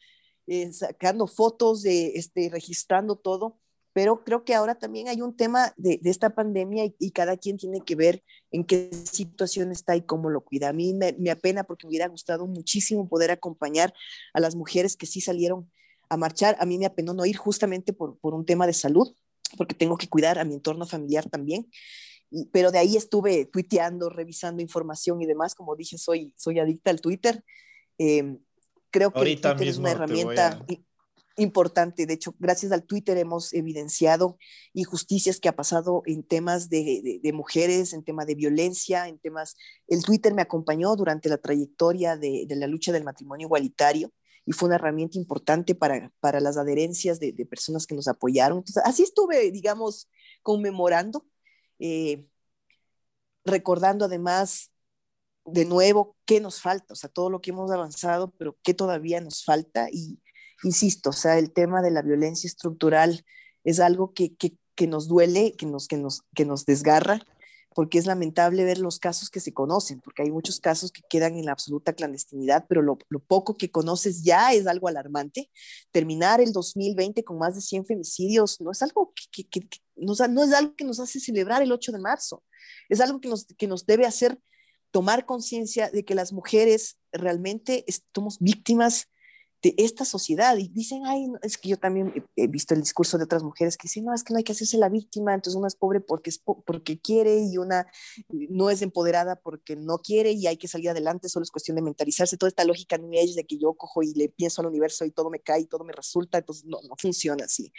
eh, sacando fotos, de, este, registrando todo pero creo que ahora también hay un tema de, de esta pandemia y, cada quien tiene que ver en qué situación está y cómo lo cuida. A mí me, me, apena porque me hubiera gustado muchísimo poder acompañar a las mujeres que sí salieron a marchar. A mí me apenó no ir justamente por, por un tema de salud, porque tengo que cuidar a mi entorno familiar también. pero de ahí estuve tuiteando, revisando información y demás. Como dije, soy, soy adicta al Twitter. Em, creo que el Twitter es una herramienta importante. De hecho, gracias al Twitter hemos evidenciado injusticias que ha pasado en temas de, mujeres, en tema de violencia, en temas... El Twitter me acompañó durante la trayectoria de, la lucha del matrimonio igualitario y fue una herramienta importante para, para las adherencias de, personas que nos apoyaron. Así estuve, digamos, conmemorando, eh, recordando además de nuevo qué nos falta, o sea, todo lo que hemos avanzado, pero qué todavía nos falta y, insisto, o sea, el tema de la violencia estructural es algo que, que, que nos duele, que nos, que, nos, que nos desgarra, porque es lamentable ver los casos que se conocen, porque hay muchos casos que quedan en la absoluta clandestinidad, pero lo, lo poco que conoces ya es algo alarmante. Terminar el 2020 con más de 100 femicidios no es algo que, que, que no, no, es algo que nos hace celebrar el 8 de marzo, es algo que nos, que nos debe hacer tomar conciencia de que las mujeres realmente somos víctimas de esta sociedad y dicen, ay, es que yo también he visto el discurso de otras mujeres que dicen, no, es que no hay que hacerse la víctima, entonces una es pobre porque, es porque quiere y una no es empoderada porque no quiere y hay que salir adelante, solo es cuestión de mentalizarse, toda esta lógica New Age de que yo cojo y le pienso al universo y todo me cae y todo me resulta, entonces no, no funciona así.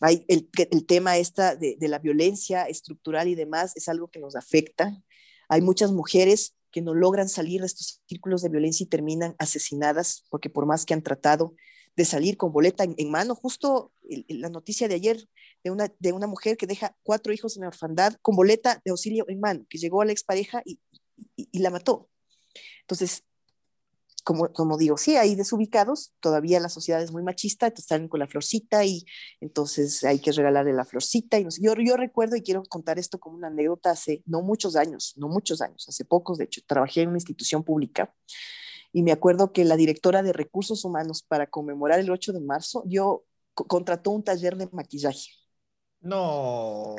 Hay el, el tema esta de, de la violencia estructural y demás es algo que nos afecta. Hay muchas mujeres no logran salir de estos círculos de violencia y terminan asesinadas, porque por más que han tratado de salir con boleta en, mano, justo la noticia de ayer de una, de una mujer que deja cuatro hijos en la orfandad con boleta de auxilio en mano, que llegó a la expareja y, y la mató. Entonces, como, digo, sí, hay desubicados, todavía la sociedad es muy machista, entonces están con la florcita y entonces hay que regalarle la florcita. Y no sé, yo, yo recuerdo y quiero contar esto como una anécdota hace no muchos años, no muchos años, hace pocos, de hecho, trabajé en una institución pública y me acuerdo que la directora de recursos humanos para conmemorar el 8 de marzo, yo contrató un taller de maquillaje. No.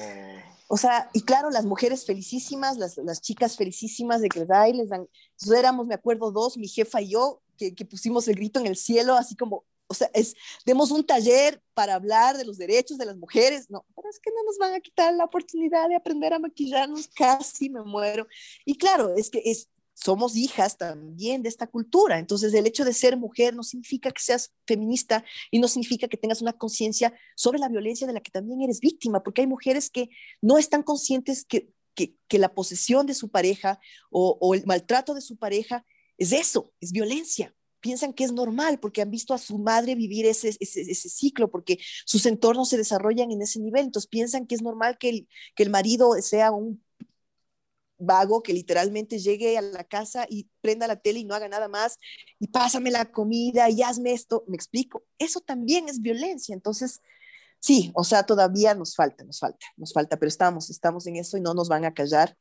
O sea, y claro, las mujeres felicísimas, las, las chicas felicísimas de que les les dan. Entonces éramos, me acuerdo, dos, mi jefa y yo, que, que, pusimos el grito en el cielo, así como, o sea, es, demos un taller para hablar de los derechos de las mujeres. No, pero es que no nos van a quitar la oportunidad de aprender a maquillarnos, casi me muero. Y claro, es que es, somos hijas también de esta cultura. Entonces, el hecho de ser mujer no significa que seas feminista y no significa que tengas una conciencia sobre la violencia de la que también eres víctima, porque hay mujeres que no están conscientes que, que, la posesión de su pareja o, el maltrato de su pareja es eso, es violencia. Piensan que es normal porque han visto a su madre vivir ese, ese, ese ciclo, porque sus entornos se desarrollan en ese nivel. Entonces piensan que es normal que el, que el marido sea un vago que literalmente llegue a la casa y prenda la tele y no haga nada más y pásame la comida y hazme esto, me explico, eso también es violencia, entonces sí, o sea, todavía nos falta, nos falta, nos falta, pero estamos, estamos en eso y no nos van a callar,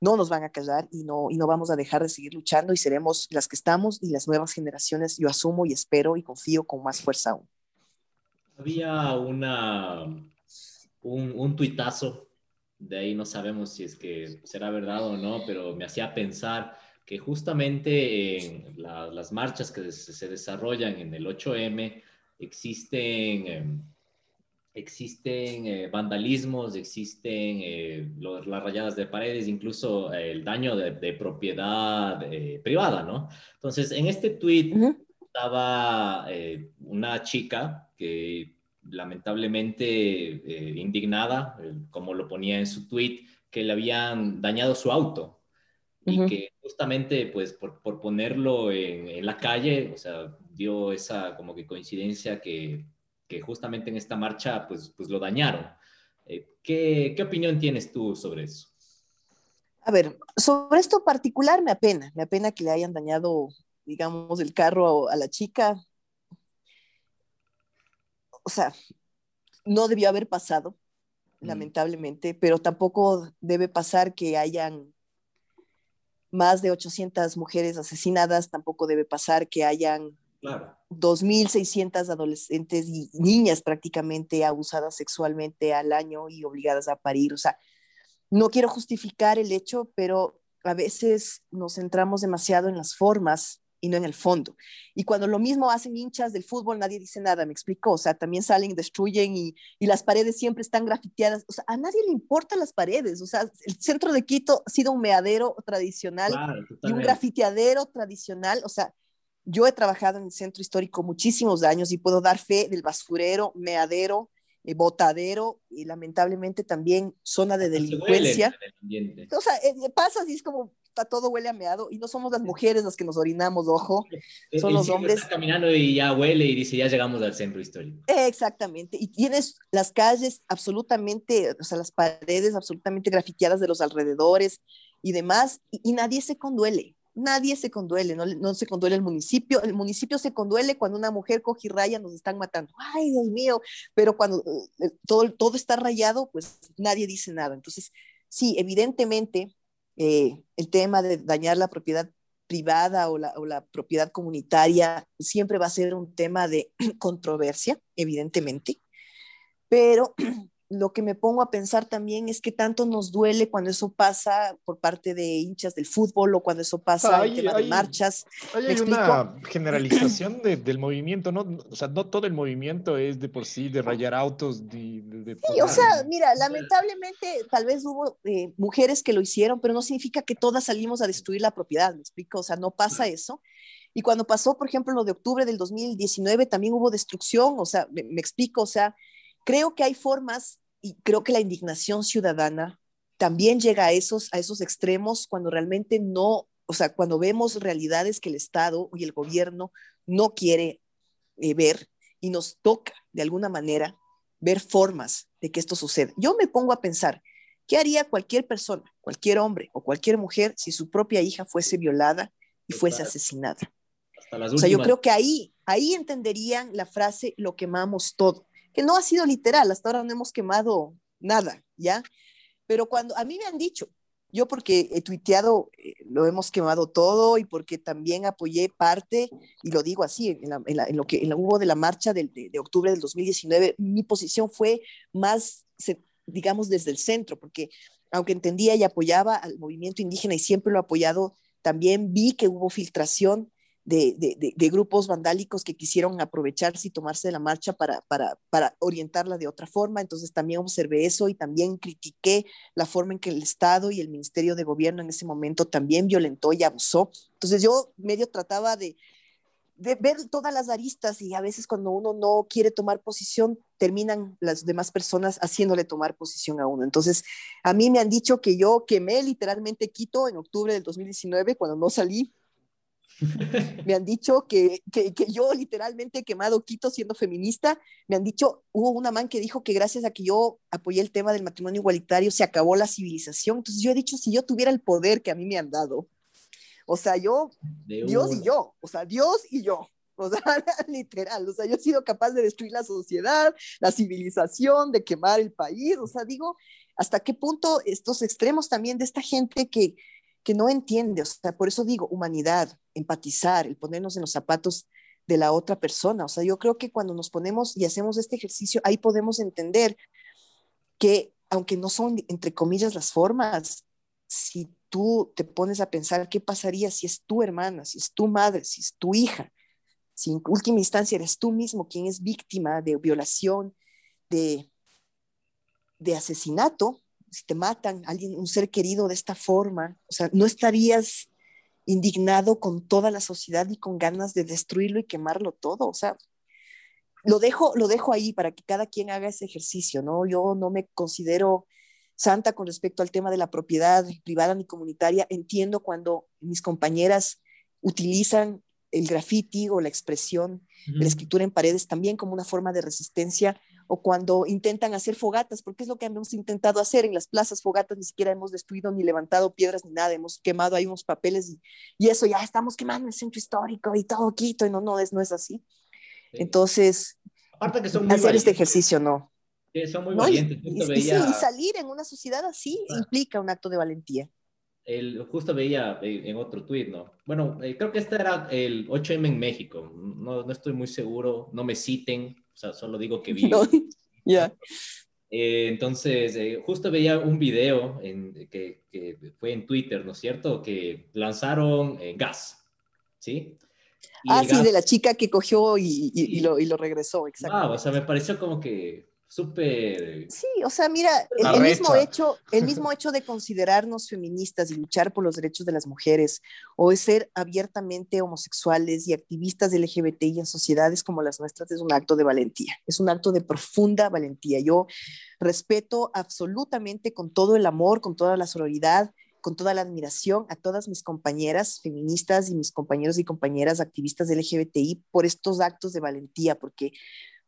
no nos van a callar y no, y no vamos a dejar de seguir luchando y seremos las que estamos y las nuevas generaciones, yo asumo y espero y confío con más fuerza aún. Había una, un, un tuitazo de ahí no sabemos si es que será verdad o no, pero me hacía pensar que justamente en las marchas que se, desarrollan en el 8M existen, em, existen eh, vandalismos, existen eh, las rayadas de paredes, incluso el daño de, propiedad eh, privada, ¿no? Entonces, en este tweet estaba una chica que lamentablemente eh, indignada, eh, como lo ponía en su tweet, que le habían dañado su auto y que justamente pues por, por ponerlo en, la calle, o sea, dio esa como que coincidencia que, que justamente en esta marcha pues, pues lo dañaron. Eh, ¿qué, ¿Qué opinión tienes tú sobre eso? A ver, sobre esto particular me apena, me apena que le hayan dañado, digamos, el carro a la chica, o sea, no debió haber pasado, mm. lamentablemente, pero tampoco debe pasar que hayan más de 800 mujeres asesinadas, tampoco debe pasar que hayan claro. 2.600 adolescentes y niñas prácticamente abusadas sexualmente al año y obligadas a parir. O sea, no quiero justificar el hecho, pero a veces nos centramos demasiado en las formas y no en el fondo. Y cuando lo mismo hacen hinchas del fútbol, nadie dice nada, me explico. O sea, también salen, destruyen y, y, las paredes siempre están grafiteadas. O sea, a nadie le importan las paredes. O sea, el centro de Quito ha sido un meadero tradicional y un grafiteadero tradicional. O sea, yo he trabajado en el centro histórico muchísimos años y puedo dar fe del basurero, meadero, eh, botadero y lamentablemente también zona de delincuencia. O sea, eh, pasa así, es como todo huele a meado y no somos las mujeres las que nos orinamos, ojo, son los hombres. Está caminando y ya huele y dice, ya llegamos al centro histórico. Exactamente, y tienes las calles absolutamente, o sea, las paredes absolutamente grafiteadas de los alrededores y demás, y nadie se conduele nadie se conduele, no, no, se conduele el municipio, el municipio se conduele cuando una mujer coge y raya, nos están matando, ay Dios mío, pero cuando eh, todo, todo está rayado, pues nadie dice nada. Entonces, sí, evidentemente, eh, el tema de dañar la propiedad privada o la, o la propiedad comunitaria siempre va a ser un tema de *clears throat* controversia, evidentemente, pero *clears throat* lo que me pongo a pensar también es que tanto nos duele cuando eso pasa por parte de hinchas del fútbol o cuando eso pasa en tema de marchas. Hay, una generalización del movimiento, ¿no? O sea, no todo el movimiento es de por sí de rayar autos. De, sí, o sea, mira, lamentablemente tal vez hubo eh, mujeres que lo hicieron, pero no significa que todas salimos a destruir la propiedad, ¿me explico? O sea, no pasa eso. Y cuando pasó, por ejemplo, lo de octubre del 2019, también hubo destrucción, o sea, me, me explico, o sea, creo que hay formas y creo que la indignación ciudadana también llega a esos, a esos extremos cuando realmente no, o sea, cuando vemos realidades que el Estado y el gobierno no quiere eh, ver y nos toca de alguna manera ver formas de que esto suceda. Yo me pongo a pensar, ¿qué haría cualquier persona, cualquier hombre o cualquier mujer si su propia hija fuese violada y fuese asesinada? O sea, yo creo que ahí, ahí entenderían la frase, lo quemamos todo que no ha sido literal, hasta ahora no hemos quemado nada, ¿ya? Pero cuando a mí me han dicho, yo porque he tuiteado, eh, lo hemos quemado todo y porque también apoyé parte, y lo digo así, en, lo que en hubo de la marcha de, de, octubre del 2019, mi posición fue más, digamos, desde el centro, porque aunque entendía y apoyaba al movimiento indígena y siempre lo he apoyado, también vi que hubo filtración de, grupos vandálicos que quisieron aprovecharse y tomarse de la marcha para, orientarla de otra forma. Entonces también observé eso y también critiqué la forma en que el Estado y el Ministerio de Gobierno en ese momento también violentó y abusó. Entonces yo medio trataba de, de ver todas las aristas y a veces cuando uno no quiere tomar posición, terminan las demás personas haciéndole tomar posición a uno. Entonces, a mí me han dicho que yo quemé literalmente Quito en octubre del 2019 cuando no salí *laughs* me han dicho que, que, yo literalmente he quemado Quito siendo feminista. Me han dicho, hubo una man que dijo que gracias a que yo apoyé el tema del matrimonio igualitario se acabó la civilización. Entonces yo he dicho, si yo tuviera el poder que a mí me han dado, o sea, yo, Dios y yo, o sea, Dios y yo. O sea, *laughs* literal, o sea, yo he sido capaz de destruir la sociedad, la civilización, de quemar el país, o sea, digo, hasta qué punto estos extremos también de esta gente que, que no entiende, o sea, por eso digo, humanidad, empatizar, el ponernos en los zapatos de la otra persona. O sea, yo creo que cuando nos ponemos y hacemos este ejercicio, ahí podemos entender que aunque no son, entre comillas, las formas, si tú te pones a pensar qué pasaría si es tu hermana, si es tu madre, si es tu hija, si en última instancia eres tú mismo quien es víctima de violación, de, de asesinato, si te matan a alguien, un ser querido de esta forma, o sea, no estarías indignado con toda la sociedad y con ganas de destruirlo y quemarlo todo, o sea, lo dejo, lo dejo ahí para que cada quien haga ese ejercicio, ¿no? Yo no me considero santa con respecto al tema de la propiedad privada ni comunitaria. Entiendo cuando mis compañeras utilizan el graffiti o la expresión de la escritura en paredes también como una forma de resistencia o cuando intentan hacer fogatas, porque es lo que hemos intentado hacer en las plazas fogatas, ni siquiera hemos destruido ni levantado piedras ni nada, hemos quemado ahí unos papeles y, eso ya estamos quemando el centro histórico y todo Quito, y no, no es, no es así. Entonces, Aparte que son muy hacer este ejercicio, no. Sí, son muy valientes. Y, salir en una sociedad así implica un acto de valentía. El, justo veía en otro tuit, ¿no? Bueno, eh, creo que este era el 8M en México, no, no estoy muy seguro, no me citen, sea, solo digo que vi. *laughs* *laughs* Ya. Eh, entonces, eh, justo veía un video en, que, que, fue en Twitter, ¿no es cierto? Que lanzaron eh, gas, ¿sí? ah, sí, de la chica que cogió y, y, lo, y lo, regresó, exacto. Ah, o sea, me pareció como que súper... Sí, o sea, mira, el, mismo hecho, el mismo hecho de considerarnos feministas y luchar por los derechos de las mujeres, o de ser abiertamente homosexuales y activistas LGBTI en sociedades como las nuestras, es un acto de valentía, es un acto de profunda valentía. Yo respeto absolutamente con todo el amor, con toda la sororidad, con toda la admiración a todas mis compañeras feministas y mis compañeros y compañeras activistas LGBTI por estos actos de valentía, porque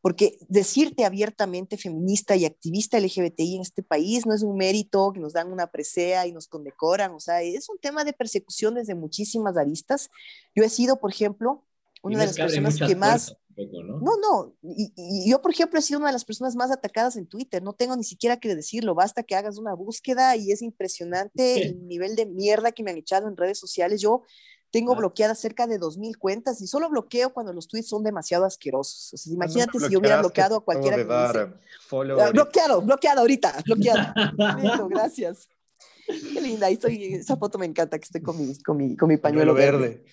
porque decirte abiertamente feminista y activista LGBTI en este país no es un mérito que nos dan una presea y nos condecoran, o sea, es un tema de persecución desde muchísimas aristas. Yo he sido, por ejemplo, una de las personas que más... ¿no? no, y, yo, por ejemplo, he sido una de las personas más atacadas en Twitter, no tengo ni siquiera que decirlo, basta que hagas una búsqueda y es impresionante *laughs* el nivel de mierda que me han echado en redes sociales. Yo tengo bloqueadas cerca de 2.000 cuentas y solo bloqueo cuando los tweets son demasiado asquerosos. O sea, imagínate si yo hubiera bloqueado a cualquiera que dice, ah, bloqueado, bloqueado ahorita, *laughs* bloqueado. *laughs* Gracias. Qué linda, ahí estoy, esa foto me encanta que estoy con mi, con mi, con mi pañuelo verde.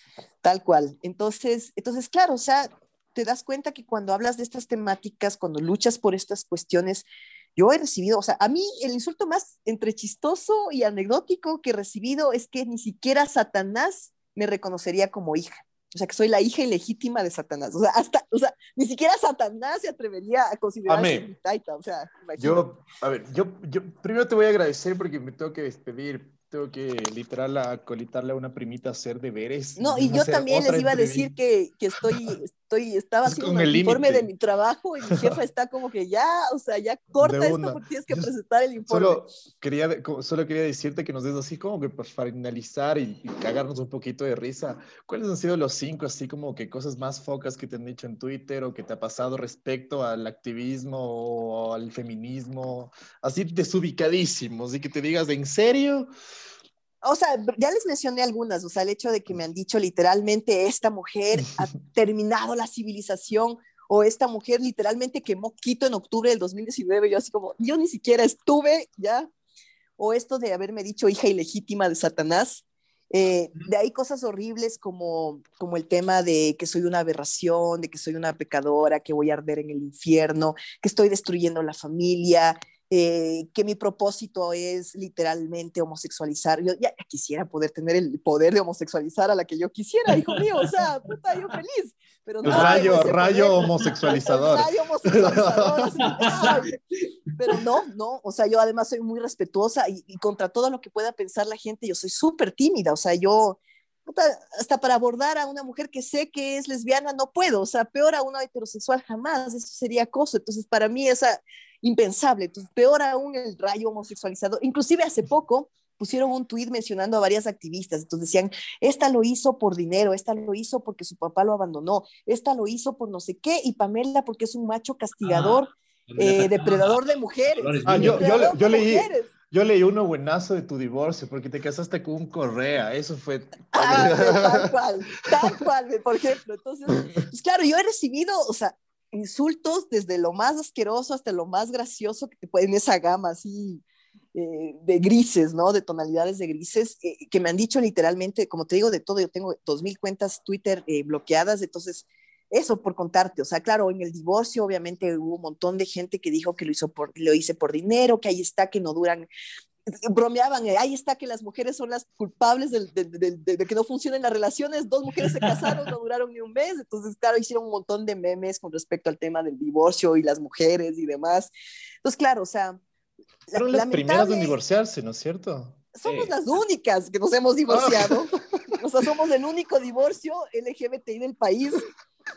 Tal cual. Entonces, entonces, claro, o sea, te das cuenta que cuando hablas de estas temáticas, cuando luchas por estas cuestiones, yo he recibido, o sea, a mí el insulto más entre chistoso y anecdótico que he recibido es que ni siquiera Satanás me reconocería como hija. O sea, que soy la hija ilegítima de Satanás. O sea, hasta, o sea, ni siquiera Satanás se atrevería a considerarse mi taita. O sea, yo, a ver, yo, yo primero te voy a agradecer porque me tengo que despedir tengo que literal acolitarle a una primita a hacer deberes. No, y yo también les iba a decir que, que, estoy, estoy, estaba haciendo el informe de mi trabajo y mi jefa está como que ya, o sea, ya *laughs* corta esto porque tienes que presentar el informe. Solo quería, solo quería decirte que nos des así como que para finalizar y, cagarnos un poquito de risa, ¿cuáles han sido los cinco así como que cosas más focas que te han dicho en Twitter o que te ha pasado respecto al activismo o al feminismo? Así desubicadísimos y que te digas, ¿en serio? O sea, ya les mencioné algunas, o sea, el hecho de que me han dicho literalmente esta mujer ha *laughs* terminado la civilización o esta mujer literalmente quemó Quito en octubre del 2019, yo así como, yo ni siquiera estuve, ¿ya? O esto de haberme dicho hija ilegítima de Satanás. Eh, de ahí cosas horribles como, como el tema de que soy una aberración, de que soy una pecadora, que voy a arder en el infierno, que estoy destruyendo la familia, eh, que mi propósito es literalmente homosexualizar. Yo ya quisiera poder tener el poder de homosexualizar a la que yo quisiera, hijo mío, o sea, *laughs* puta, yo feliz. Pero no rayo, *laughs* rayo homosexualizador. rayo homosexualizador. pero no, no, o sea, yo además soy muy respetuosa y, y contra todo lo que pueda pensar la gente, yo soy súper tímida, o sea, yo hasta para abordar a una mujer que sé que es lesbiana no puedo, o sea, peor a una heterosexual jamás, eso sería acoso. Entonces, para mí es impensable. Entonces, peor aún el rayo homosexualizado. Inclusive hace poco pusieron un tuit mencionando a varias activistas. Entonces decían, esta lo hizo por dinero, esta lo hizo porque su papá lo abandonó, esta lo hizo por no sé qué, y Pamela porque es un macho castigador, ah, eh, depredador de mujeres. Ah, yo, yo, leí, yo leí uno buenazo de tu divorcio porque te casaste con un Correa, eso fue... Ah, *laughs* tal cual, tal cual, por ejemplo. Entonces, pues claro, yo he recibido, o sea, insultos desde lo más asqueroso hasta lo más gracioso que te puede en esa gama así eh, de grises, ¿no? De tonalidades de grises, eh, que me han dicho literalmente, como te digo, de todo, yo tengo dos mil cuentas Twitter eh, bloqueadas, entonces eso por contarte, o sea, claro, en el divorcio obviamente hubo un montón de gente que dijo que lo hizo por, lo hice por dinero, que ahí está, que no duran, bromeaban, eh, ahí está que las mujeres son las culpables de, de, que no funcionen las relaciones, dos mujeres se casaron, no duraron ni un mes, entonces, claro, hicieron un montón de memes con respecto al tema del divorcio y las mujeres y demás. Entonces, claro, o sea... Fueron las primeras en divorciarse, ¿no es cierto? Somos las únicas que nos hemos divorciado. O sea, somos el único divorcio LGBTI del país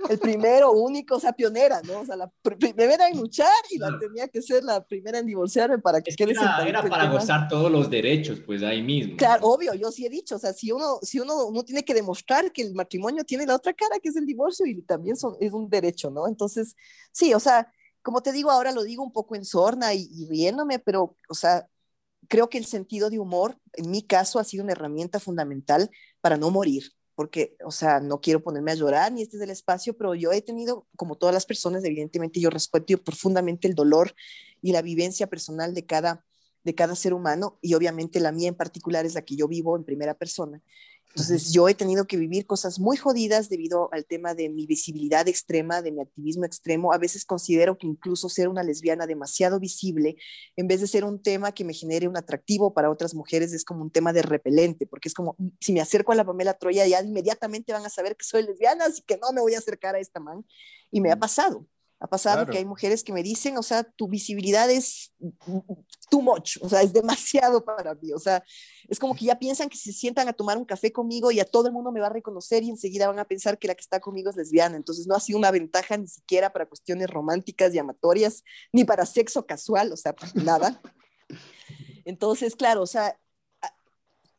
el primero, único, o sea, pionera, ¿no? O sea, la primera en luchar y la tenía que ser la primera en divorciarme para que quede Era, era para gozar todos los derechos, pues ahí mismo. Claro, obvio, yo sí he dicho, o sea, si uno, si uno, uno tiene que demostrar que el matrimonio tiene la otra cara, que es el divorcio, y también son, es un derecho, ¿no? Entonces, sí, o sea, como te digo, ahora lo digo un poco en sorna y, y riéndome, pero, o sea, creo que el sentido de humor, en mi caso, ha sido una herramienta fundamental para no morir porque, o sea, no quiero ponerme a llorar ni este es el espacio, pero yo he tenido, como todas las personas, evidentemente yo respeto profundamente el dolor y la vivencia personal de cada, de cada ser humano y obviamente la mía en particular es la que yo vivo en primera persona. Entonces yo he tenido que vivir cosas muy jodidas debido al tema de mi visibilidad extrema, de mi activismo extremo. A veces considero que incluso ser una lesbiana demasiado visible, en vez de ser un tema que me genere un atractivo para otras mujeres, es como un tema de repelente, porque es como, si me acerco a la Pamela Troya, ya inmediatamente van a saber que soy lesbiana, así que no me voy a acercar a esta man. Y me ha pasado. Ha pasado que hay mujeres que me dicen, o sea, tu visibilidad es too much, o sea, es demasiado para mí, o sea, es como que ya piensan que se sientan a tomar un café conmigo y a todo el mundo me va a reconocer y enseguida van a pensar que la que está conmigo es lesbiana, entonces no ha sido una ventaja ni siquiera para cuestiones románticas y amatorias, ni para sexo casual, o sea, nada. *laughs* Entonces, claro, o sea,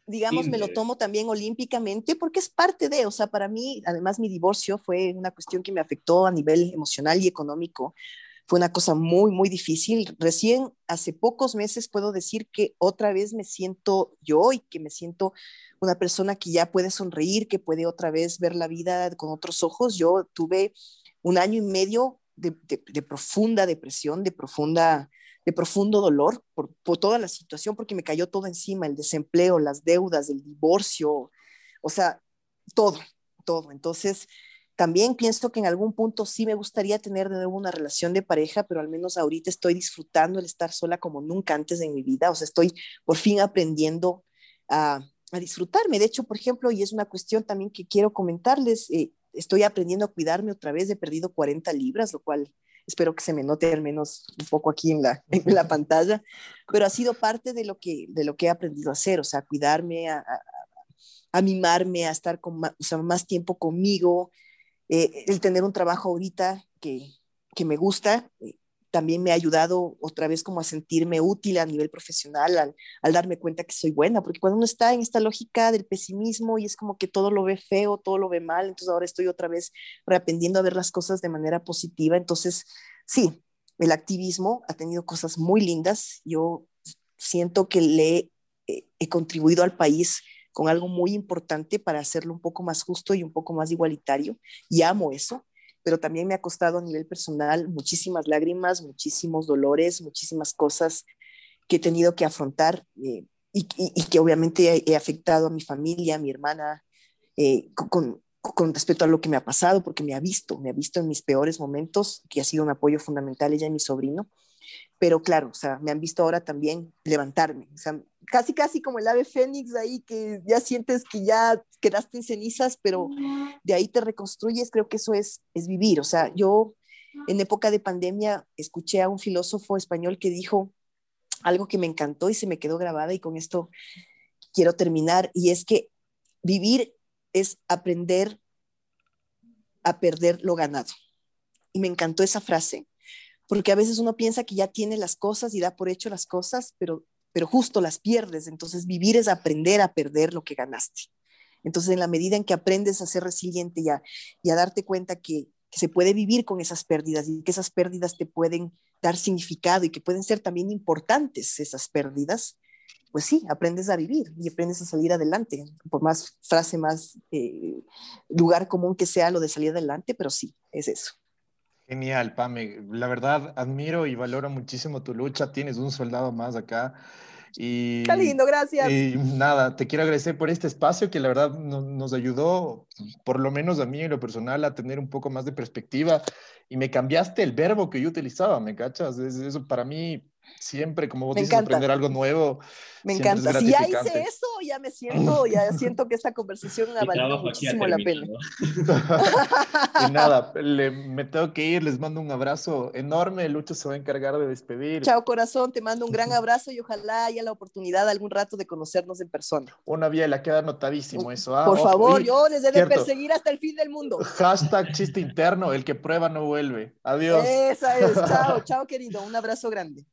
digamos, me lo tomo también olímpicamente porque es parte de, o sea, para mí, además mi divorcio fue una cuestión que me afectó a nivel emocional y económico. Fue una cosa muy, muy difícil. Recién hace pocos meses puedo decir que otra vez me siento yo y que me siento una persona que ya puede sonreír, que puede otra vez ver la vida con otros ojos. Yo tuve un año y medio de, de profunda depresión, de profunda de profundo dolor por, toda la situación, porque me cayó todo encima, el desempleo, las deudas, el divorcio, o sea, todo, todo. Entonces, también pienso que en algún punto sí me gustaría tener de nuevo una relación de pareja, pero al menos ahorita estoy disfrutando el estar sola como nunca antes en mi vida, o sea, estoy por fin aprendiendo a, disfrutarme. De hecho, por ejemplo, y es una cuestión también que quiero comentarles, eh, estoy aprendiendo a cuidarme otra vez, he perdido 40 libras, lo cual espero que se me note al menos un poco aquí en la, en la pantalla, pero ha sido parte de lo, que, de lo que he aprendido a hacer, o sea, a cuidarme, a, a, mimarme, a estar con más, o sea, más tiempo conmigo, eh, el tener un trabajo ahorita que, que me gusta, eh, también me ha ayudado otra vez como a sentirme útil a nivel profesional, al, al, darme cuenta que soy buena, porque cuando uno está en esta lógica del pesimismo y es como que todo lo ve feo, todo lo ve mal, entonces ahora estoy otra vez reaprendiendo a ver las cosas de manera positiva, entonces sí, el activismo ha tenido cosas muy lindas, yo siento que le he, he contribuido al país con algo muy importante para hacerlo un poco más justo y un poco más igualitario, y amo eso pero también me ha costado a nivel personal muchísimas lágrimas, muchísimos dolores, muchísimas cosas que he tenido que afrontar eh, y, que obviamente he, afectado a mi familia, a mi hermana, eh, con, con, respecto a lo que me ha pasado, porque me ha visto, me ha visto en mis peores momentos, que ha sido un apoyo fundamental ella y mi sobrino. Pero claro, o sea, me han visto ahora también levantarme, o sea, casi, casi como el ave fénix ahí, que ya sientes que ya quedaste en cenizas, pero de ahí te reconstruyes, creo que eso es, es vivir. O sea, yo en época de pandemia escuché a un filósofo español que dijo algo que me encantó y se me quedó grabada y con esto quiero terminar, y es que vivir es aprender a perder lo ganado. Y me encantó esa frase, porque a veces uno piensa que ya tiene las cosas y da por hecho las cosas, pero pero justo las pierdes. Entonces, vivir es aprender a perder lo que ganaste. Entonces, en la medida en que aprendes a ser resiliente y a, y a darte cuenta que, que, se puede vivir con esas pérdidas y que esas pérdidas te pueden dar significado y que pueden ser también importantes esas pérdidas, pues sí, aprendes a vivir y aprendes a salir adelante. Por más frase, más eh, lugar común que sea lo de salir adelante, pero sí, es eso. Genial, Pame. La verdad, admiro y valoro muchísimo tu lucha. Tienes un soldado más acá. Y, Qué lindo, gracias. Y nada, te quiero agradecer por este espacio que la verdad nos ayudó, por lo menos a mí en lo personal, a tener un poco más de perspectiva. Y me cambiaste el verbo que yo utilizaba, ¿me cachas? Eso para mí siempre, como vos dices, aprender algo nuevo. Me encanta. Si ya hice eso, ya me siento, ya siento que esta conversación ha valido muchísimo la pena. y nada, me tengo que ir, les mando un abrazo enorme. Lucho se va a encargar de despedir. Chao, corazón, te mando un gran abrazo y ojalá haya la oportunidad algún rato de conocernos en persona. Una vía, la queda anotadísimo eso. Ah, Por favor, yo les he de perseguir hasta el fin del mundo. Hashtag chiste interno, el que prueba no vuelve. Adiós. Esa es, chao, *laughs* chao querido, un abrazo grande.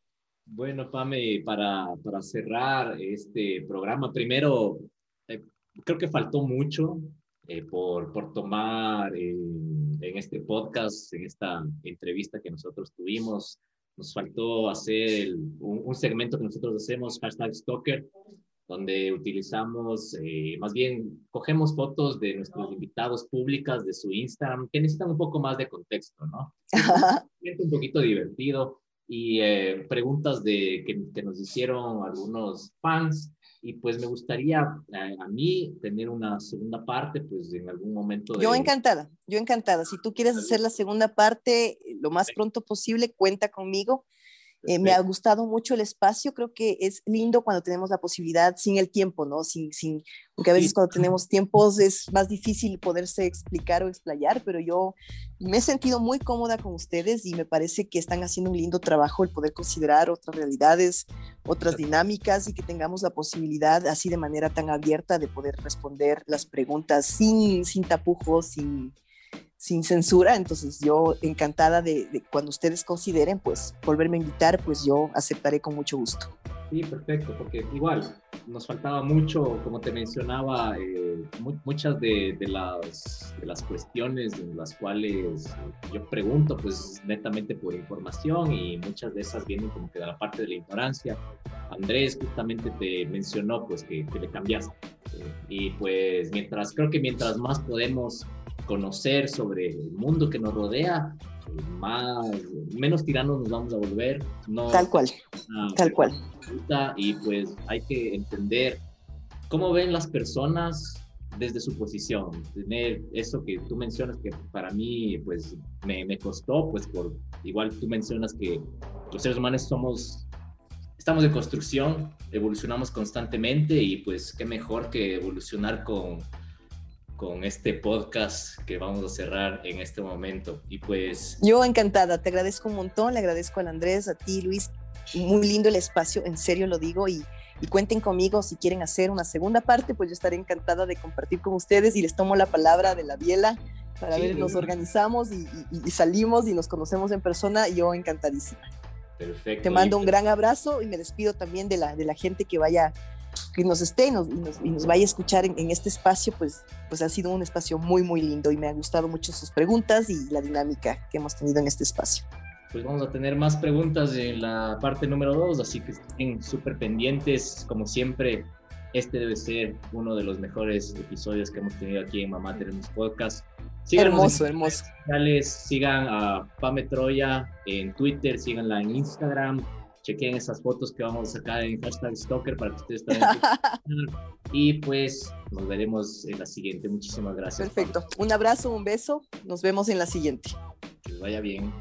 Bueno, Pame, para, para cerrar este programa, primero, eh, creo que faltó mucho eh, por, por tomar eh, en este podcast, en esta entrevista que nosotros tuvimos. Nos faltó hacer un, un, segmento que nosotros hacemos, hashtag Stalker, donde utilizamos, más bien, cogemos fotos de nuestros invitados públicas de su Instagram, que necesitan un poco más de contexto, ¿no? Es *laughs* un poquito divertido y eh, preguntas de, que, que, nos hicieron algunos fans y pues me gustaría eh, a, mí tener una segunda parte, pues en algún momento. Yo encantada, yo encantada. Si tú quieres hacer la segunda parte lo más pronto posible, cuenta conmigo. Eh, me ha gustado mucho el espacio, creo que es lindo cuando tenemos la posibilidad, sin el tiempo, ¿no? Sin, sin, porque a veces cuando tenemos tiempos es más difícil poderse explicar o explayar, pero yo me he sentido muy cómoda con ustedes y me parece que están haciendo un lindo trabajo el poder considerar otras realidades, otras dinámicas y que tengamos la posibilidad así de manera tan abierta de poder responder las preguntas sin, sin tapujos, sin sin censura, entonces yo encantada de, cuando ustedes consideren, pues volverme a invitar, pues yo aceptaré con mucho gusto. Sí, perfecto, porque igual nos faltaba mucho, como te mencionaba, eh, muchas de, las, de las cuestiones en las cuales yo pregunto, pues netamente por información y muchas de esas vienen como que de la parte de la ignorancia. Andrés justamente te mencionó pues que, que le cambiaste. Eh, y pues mientras, creo que mientras más podemos conocer sobre el mundo que nos rodea, más, menos tiranos nos vamos a volver. No, tal cual, tal cual. Y pues hay que entender cómo ven las personas desde su posición, tener eso que tú mencionas que para mí pues me, me costó, pues por igual tú mencionas que los seres humanos somos estamos en construcción, evolucionamos constantemente y pues qué mejor que evolucionar con con este podcast que vamos a cerrar en este momento. Y pues... Yo encantada, te agradezco un montón, le agradezco al Andrés, a ti Luis, muy lindo el espacio, en serio lo digo, y, cuenten conmigo si quieren hacer una segunda parte, pues yo estaré encantada de compartir con ustedes y les tomo la palabra de la biela para ver, nos organizamos y, salimos y nos conocemos en persona, yo encantadísima. Perfecto. Te mando un gran abrazo y me despido también de la, de la gente que vaya que nos esté y nos, vaya a escuchar en, este espacio, pues, pues ha sido un espacio muy, muy lindo y me ha gustado mucho sus preguntas y la dinámica que hemos tenido en este espacio. Pues vamos a tener más preguntas en la parte número dos, así que estén súper pendientes. Como siempre, este debe ser uno de los mejores episodios que hemos tenido aquí en Mamá Tenemos Podcast. hermoso, hermoso. Sigan a Pame Troya en Twitter, síganla en Instagram, chequen esas fotos que vamos a sacar en hashtag Stalker para que ustedes también. *laughs* y pues nos veremos en la siguiente. Muchísimas gracias. Perfecto. Un abrazo, un beso. Nos vemos en la siguiente. Que les vaya bien.